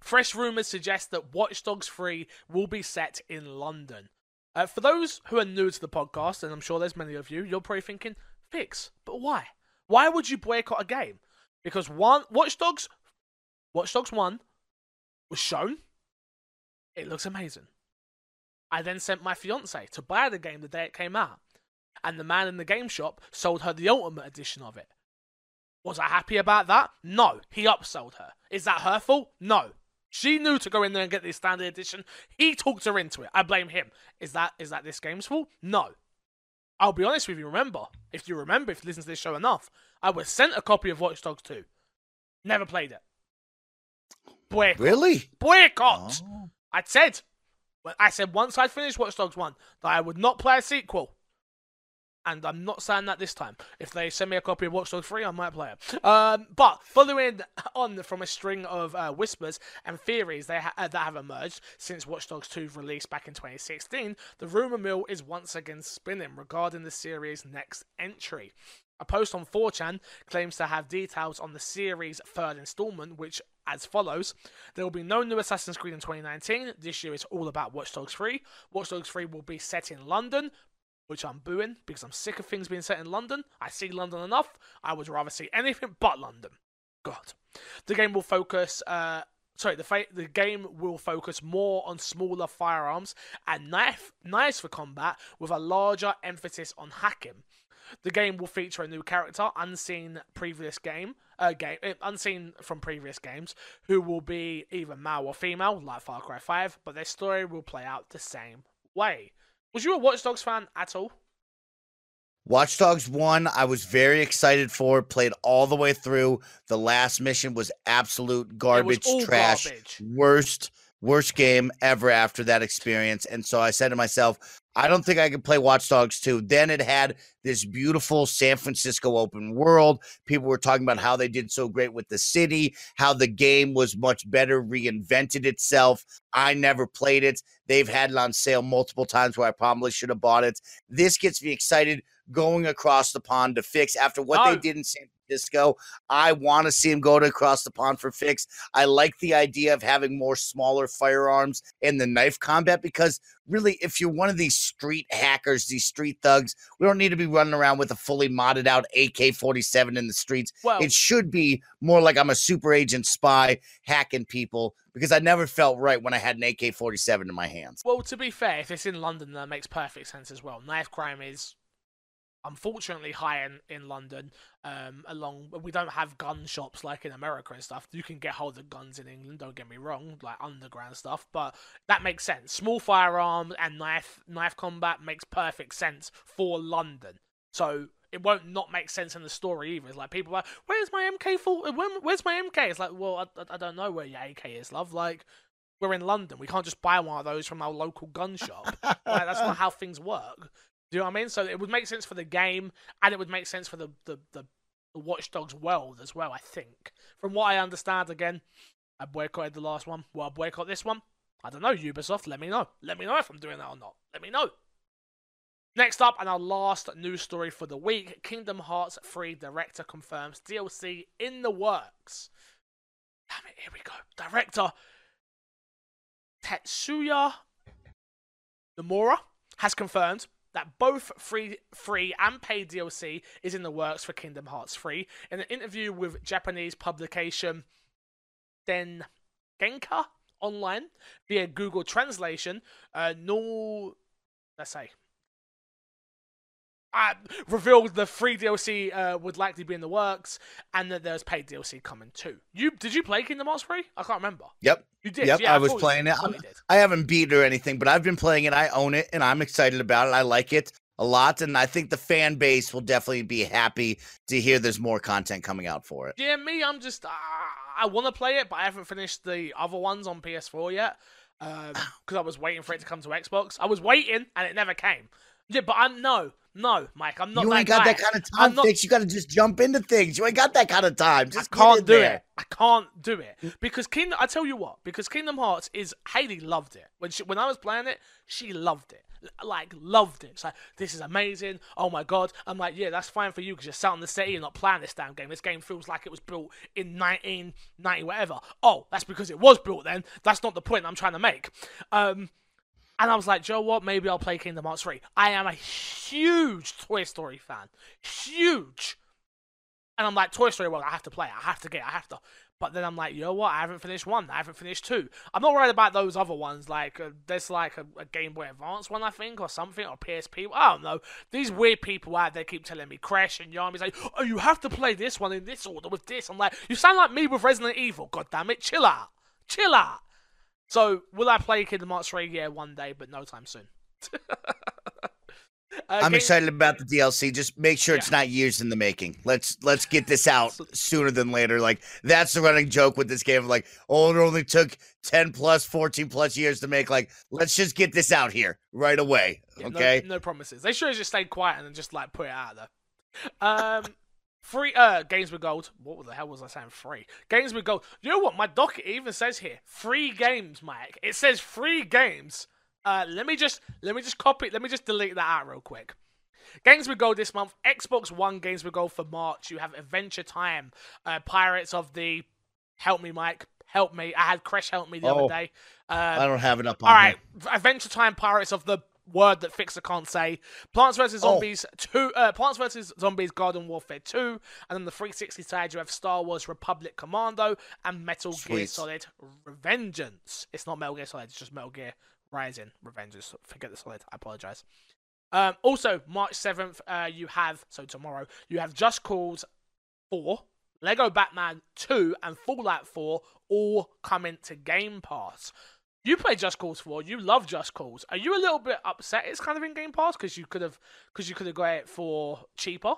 Fresh rumours suggest that Watch Dogs 3 will be set in London. Uh, for those who are new to the podcast, and I'm sure there's many of you, you're probably thinking, Fix, but why? Why would you boycott a game? Because one, Watch Dogs, Watch Dogs 1 was shown, it looks amazing. I then sent my fiance to buy the game the day it came out, and the man in the game shop sold her the ultimate edition of it. Was I happy about that? No. He upsold her. Is that her fault? No. She knew to go in there and get the standard edition. He talked her into it. I blame him. Is that is that this game's fault? No. I'll be honest with you. Remember, if you remember, if you listen to this show enough, I was sent a copy of Watch Dogs 2. Never played it. Boycott. Really? Boycott. Oh. I said, I said once I finished Watch Dogs 1 that I would not play a sequel. And I'm not saying that this time. If they send me a copy of Watch Dogs 3, I might play it. Um, but following on from a string of uh, whispers and theories ha- uh, that have emerged since Watch Dogs 2 released back in 2016, the rumor mill is once again spinning regarding the series' next entry. A post on 4chan claims to have details on the series' third installment, which as follows. There will be no new Assassin's Creed in 2019. This year is all about Watch Dogs 3. Watch Dogs 3 will be set in London, which I'm booing because I'm sick of things being set in London. I see London enough. I would rather see anything but London. God. The game will focus. Uh, sorry, the fa- the game will focus more on smaller firearms and knife knives for combat, with a larger emphasis on hacking. The game will feature a new character, unseen previous game, uh, game uh, unseen from previous games, who will be either male or female, like Far Cry 5, but their story will play out the same way. Was you a Watch Dogs fan at all? Watch Dogs 1, I was very excited for, played all the way through. The last mission was absolute garbage, all trash, garbage. worst, worst game ever after that experience. And so I said to myself, I don't think I could play Watch Dogs 2. Then it had this beautiful San Francisco open world. People were talking about how they did so great with the city, how the game was much better, reinvented itself. I never played it. They've had it on sale multiple times where I probably should have bought it. This gets me excited going across the pond to fix after what Oh. they did in San Francisco. I want to see him go to across the pond for fix. I like the idea of having more smaller firearms in the knife combat because really, if you're one of these street hackers, these street thugs, we don't need to be running around with a fully modded out AK 47 in the streets. Well, It should be more like I'm a super agent spy hacking people because I never felt right when I had an AK 47 in my hands. well, to be fair, if it's in London, that makes perfect sense as well. Knife crime is unfortunately high in, in London. Um, along we don't have gun shops like in America and stuff. You can get hold of guns in England. Don't get me wrong, like underground stuff, but that makes sense. Small firearms and knife knife combat makes perfect sense for London. So it won't not make sense in the story either. It's like people like, "Where's my MK? Full? Where's my MK?" It's like, well, I, I- I don't know where your AK is, love. Like, we're in London. We can't just buy one of those from our local gun shop. like, that's not how things work. Do you know what I mean? So it would make sense for the game, and it would make sense for the the, the, the Watch Dogs world as well. I think, from what I understand, again, I boycotted the last one. Will I boycott this one? I don't know. Ubisoft, let me know. Let me know if I'm doing that or not. Let me know. Next up, and our last news story for the week Kingdom Hearts 3 director confirms DLC in the works. Damn it, here we go. Director Tetsuya Nomura has confirmed that both free, free and paid DLC is in the works for Kingdom Hearts 3. In an interview with Japanese publication Den Genka online via Google Translation, uh, no, let's say, uh, revealed the free DLC uh, would likely be in the works, and that there's paid DLC coming too. You did you play Kingdom Hearts 3? I can't remember. Yep. You did. Yep, yeah, I was playing it. I thought I'm- you did. I haven't beat it or anything, but I've been playing it. I own it and I'm excited about it. I like it a lot. And I think the fan base will definitely be happy to hear there's more content coming out for it. Yeah, me, I'm just uh, I want to play it, but I haven't finished the other ones on PS4 yet because I was waiting for it to come to Xbox. I was waiting, and it never came. Yeah, but I'm no, no, Mike. I'm not. you ain't got guy. that kind of time, not- Fix. You got to just jump into things. You ain't got that kind of time. Just I can't do there. it. I can't do it because Kingdom. I tell you what, because Kingdom Hearts is Haley loved it when she when I was playing it. She loved it, like loved it. It's like this is amazing. Oh my god. I'm like, yeah, that's fine for you because you're sat in the city and not playing this damn game. This game feels like it was built in 1990 whatever. Oh, that's because it was built then. That's not the point I'm trying to make. Um. And I was like, Joe, what? Maybe I'll play Kingdom Hearts 3. I am a huge Toy Story fan. Huge. And I'm like, Toy Story, well, I have to play. I have to get. I have to. But then I'm like, you know what? I haven't finished one. I haven't finished two. I'm not worried about those other ones. Like, uh, there's like a, a Game Boy Advance one, I think, or something, or PSP. I don't know. These weird people out there keep telling me, Crash and Yarmy's like, oh, you have to play this one in this order with this. I'm like, you sound like me with Resident Evil. God damn it. Chill out. Chill out. So, will I play Kingdom Hearts 3? Yeah, one day, but no time soon. Uh, I'm Game- excited about the DLC. Just make sure it's not years in the making. Let's let's get this out sooner than later. Like that's the running joke with this game. Like, oh, it only took 10 plus, 14 plus years to make. Like, let's just get this out here right away. Yeah, no- Okay. No, promises. They should have just stayed quiet and then just like put it out there. Um, free uh games with gold. What the hell was I saying? Free games with gold. You know what? My docket even says here free games, Mike. It says free games. Uh, let me just let me just copy. Let me just delete that out real quick. Games with Gold this month. Xbox One Games with Gold for March. You have Adventure Time, uh, Pirates of the. Help me, Mike. Help me. I had Crash help me the Oh, other day. Um, I don't have it up on all right, here. Adventure Time Pirates of the word that Fixer can't say. Plants vs Oh. Zombies two. Uh, Plants vs Zombies Garden Warfare two, and then the 360 side you have Star Wars Republic Commando and Metal Gear Solid Revengeance. It's not Metal Gear Solid. It's just Metal Gear Rising Revengeance. Forget the solid. I apologize. Um, also, March 7th, uh, you have, so tomorrow, you have Just Cause 4, Lego Batman 2, and Fallout 4 all coming to Game Pass. You play Just Cause 4, you love Just Cause. Are you a little bit upset it's kind of in Game Pass because you could have because you could have got it for cheaper?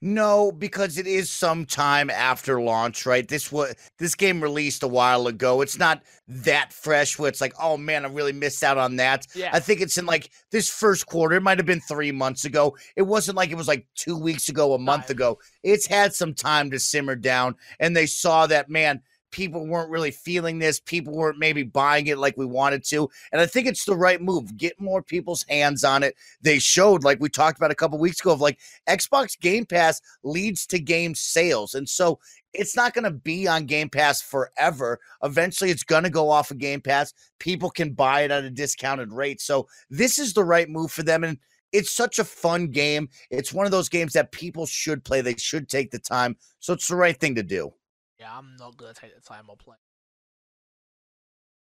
No, because it is some time after launch, right? This was this game released a while ago. It's not that fresh where it's like, oh man, I really missed out on that. Yeah. I think it's in like this first quarter. It might have been three months ago. It wasn't like it was like two weeks ago, a month ago. It's had some time to simmer down, and they saw that man. People weren't really feeling this. People weren't maybe buying it like we wanted to. And I think it's the right move. Get more people's hands on it. They showed, like we talked about a couple weeks ago, of like Xbox Game Pass leads to game sales. And so it's not going to be on Game Pass forever. Eventually, it's going to go off of Game Pass. People can buy it at a discounted rate. So this is the right move for them. And it's such a fun game. It's one of those games that people should play. They should take the time. So it's the right thing to do. Yeah, I'm not gonna take the time or play.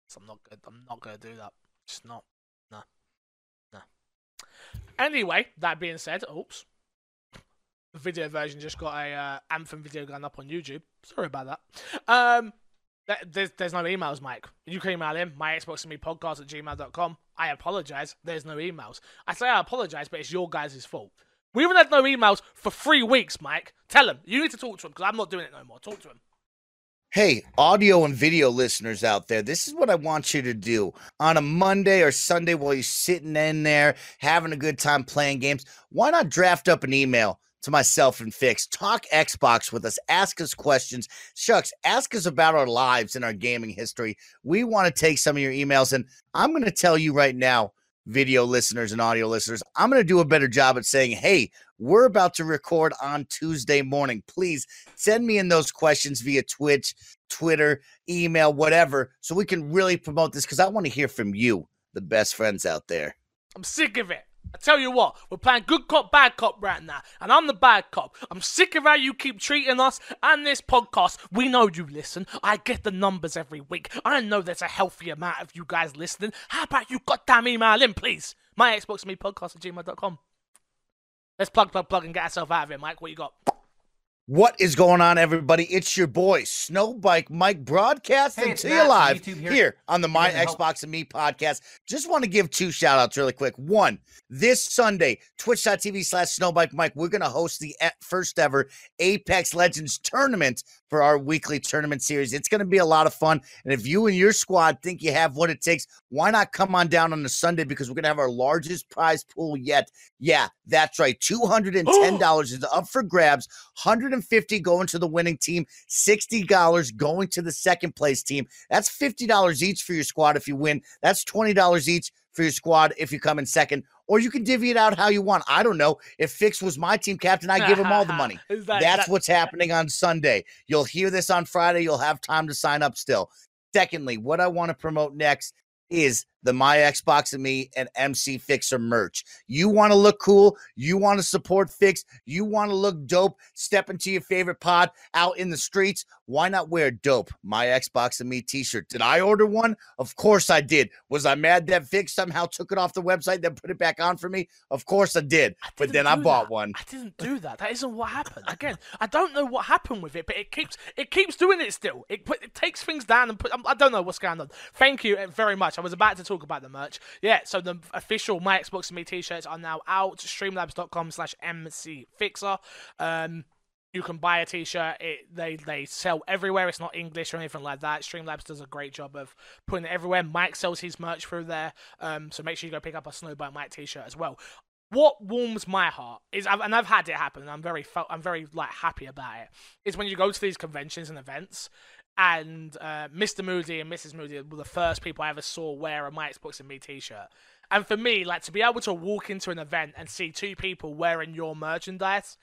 So I'm not good. I'm not gonna do that. Just not. No. No. Anyway, that being said, oops. The video version just got a uh, Anthem video going up on YouTube. Sorry about that. Um, there's, there's no emails, Mike. You can email him, my Xbox and me podcast at gmail.com. I apologize. There's no emails. I say I apologize, but it's your guys' fault. We haven't had no emails for three weeks, Mike. Tell him. You need to talk to him because I'm not doing it no more. Talk to him. Hey, audio and video listeners out there, this is what I want you to do on a Monday or Sunday while you're sitting in there having a good time playing games. Why not draft up an email to myself and Fix? Talk Xbox with us, ask us questions. Shucks, ask us about our lives and our gaming history. We want to take some of your emails, and I'm going to tell you right now video listeners and audio listeners, I'm going to do a better job at saying, hey, we're about to record on Tuesday morning. Please send me in those questions via Twitch, Twitter, email, whatever, so we can really promote this because I want to hear from you, the best friends out there. I'm sick of it. I tell you what, we're playing good cop, bad cop right now, and I'm the bad cop. I'm sick of how you keep treating us and this podcast. We know you listen. I get the numbers every week. I know there's a healthy amount of you guys listening. How about you goddamn email in, please? My Xbox me podcast at gmail.com. Let's plug, plug, plug, and get ourselves out of here, Mike. What you got? What is going on, everybody? It's your boy, Snowbike Mike, broadcasting Hey, to Matt you live here. here. on the My Yeah, help. Xbox and Me podcast. Just want to give two shout outs really quick. One, this Sunday, twitch.tv slash Snowbike Mike, we're going to host the first ever Apex Legends tournament for our weekly tournament series. It's going to be a lot of fun. And if you and your squad think you have what it takes, why not come on down on the Sunday because we're going to have our largest prize pool yet. Yeah, that's right. $210 is up for grabs. 150 going to the winning team, $60 going to the second place team. That's $50 each for your squad if you win. That's $20 each for your squad if you come in second. Or you can divvy it out how you want. I don't know. If Fix was my team captain, I'd give him all the money. That- That's that- what's happening on Sunday. You'll hear this on Friday. You'll have time to sign up still. Secondly, what I want to promote next is the My Xbox and Me and MC Fixer merch. You want to look cool, you want to support Fix, you want to look dope, step into your favorite pod out in the streets. Why not wear dope My Xbox and Me t-shirt? Did I order one? Of course I did. Was I mad that Fix somehow took it off the website then put it back on for me? Of course I did. I But then I bought that. one. I didn't do that. That isn't what happened. Again, I don't know what happened with it, but it keeps it keeps doing it still. It put, it takes things down and put. I don't know what's going on. Thank you uh, very much. I was about to talk about the merch. Yeah, so the official My Xbox and Me t-shirts are now out. Streamlabs.com slash MC Fixer. Um, you can buy a t-shirt. It, they they sell everywhere. It's not English or anything like that. Streamlabs does a great job of putting it everywhere. Mike sells his merch through there. Um, so make sure you go pick up a Snowbike Mike t-shirt as well. What warms my heart is, and I've had it happen. I'm very I'm very like happy about it. Is when you go to these conventions and events, and uh, Mr. Moody and Mrs. Moody were the first people I ever saw wear a My Xbox and Me t-shirt. And for me, like to be able to walk into an event and see two people wearing your merchandise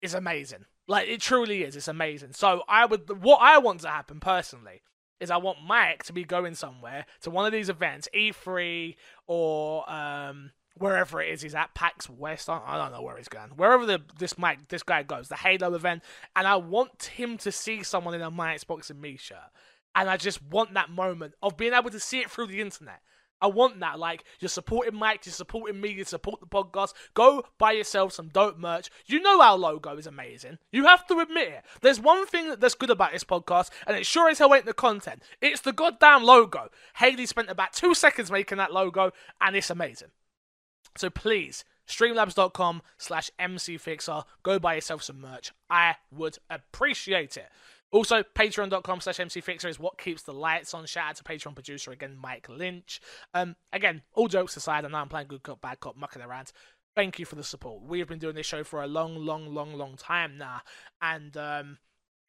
is amazing. Like it truly is. It's amazing. So I would what I want to happen personally is I want Mike to be going somewhere to one of these events, E3 or um wherever it is he's at PAX West. I don't know where he's going. Wherever the this Mike this guy goes, the Halo event, and I want him to see someone in a My Xbox and Me shirt. And I just want that moment of being able to see it through the internet. I want that. Like, you're supporting Mike, you're supporting me, you support the podcast. Go buy yourself some dope merch. You know our logo is amazing. You have to admit it. There's one thing that's good about this podcast, and it sure as hell ain't the content. It's the goddamn logo. Haley spent about two seconds making that logo, and it's amazing. So please, streamlabs.com slash mcfixer. Go buy yourself some merch. I would appreciate it. Also, patreon.com slash mcfixer is what keeps the lights on. Shout out to Patreon producer again, Mike Lynch. Um, again, all jokes aside, I know I'm playing good cop, bad cop, mucking around. Thank you for the support. We have been doing this show for a long, long, long, long time now. And um,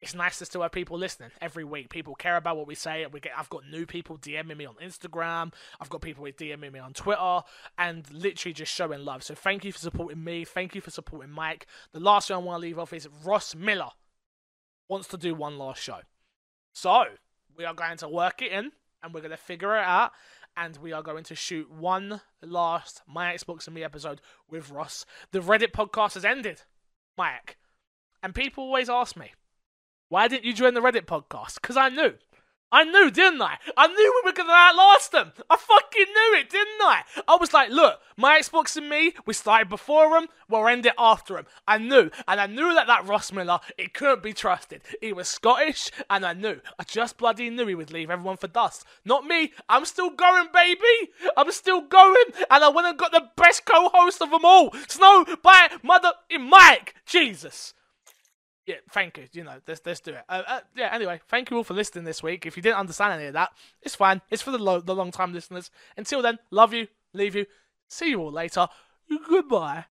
it's nice to still have people listening every week. People care about what we say. We get, I've got new people DMing me on Instagram. I've got people with DMing me on Twitter, and literally just showing love. So thank you for supporting me. Thank you for supporting Mike. The last thing I want to leave off is Ross Miller wants to do one last show. So we are going to work it in, and we're going to figure it out. And we are going to shoot one last My Xbox and Me episode with Ross. The Reddit podcast has ended, Mike. And people always ask me, why didn't you join the Reddit podcast? Because I knew. I knew, didn't I? I knew we were gonna outlast them. I fucking knew it, didn't I? I was like, look, my Xbox and me, we started before them, we'll end it after them. I knew, and I knew that that Ross Miller, it couldn't be trusted. He was Scottish, and I knew. I just bloody knew he would leave everyone for dust. Not me. I'm still going, baby. I'm still going, and I went and got the best co-host of them all, Snow by Mother in Mike. Jesus yeah, thank you. You know, let's let's do it. Uh, uh, yeah. Anyway, thank you all for listening this week. If you didn't understand any of that, it's fine. It's for the lo- the long time listeners. Until then, love you, leave you. See you all later. Goodbye.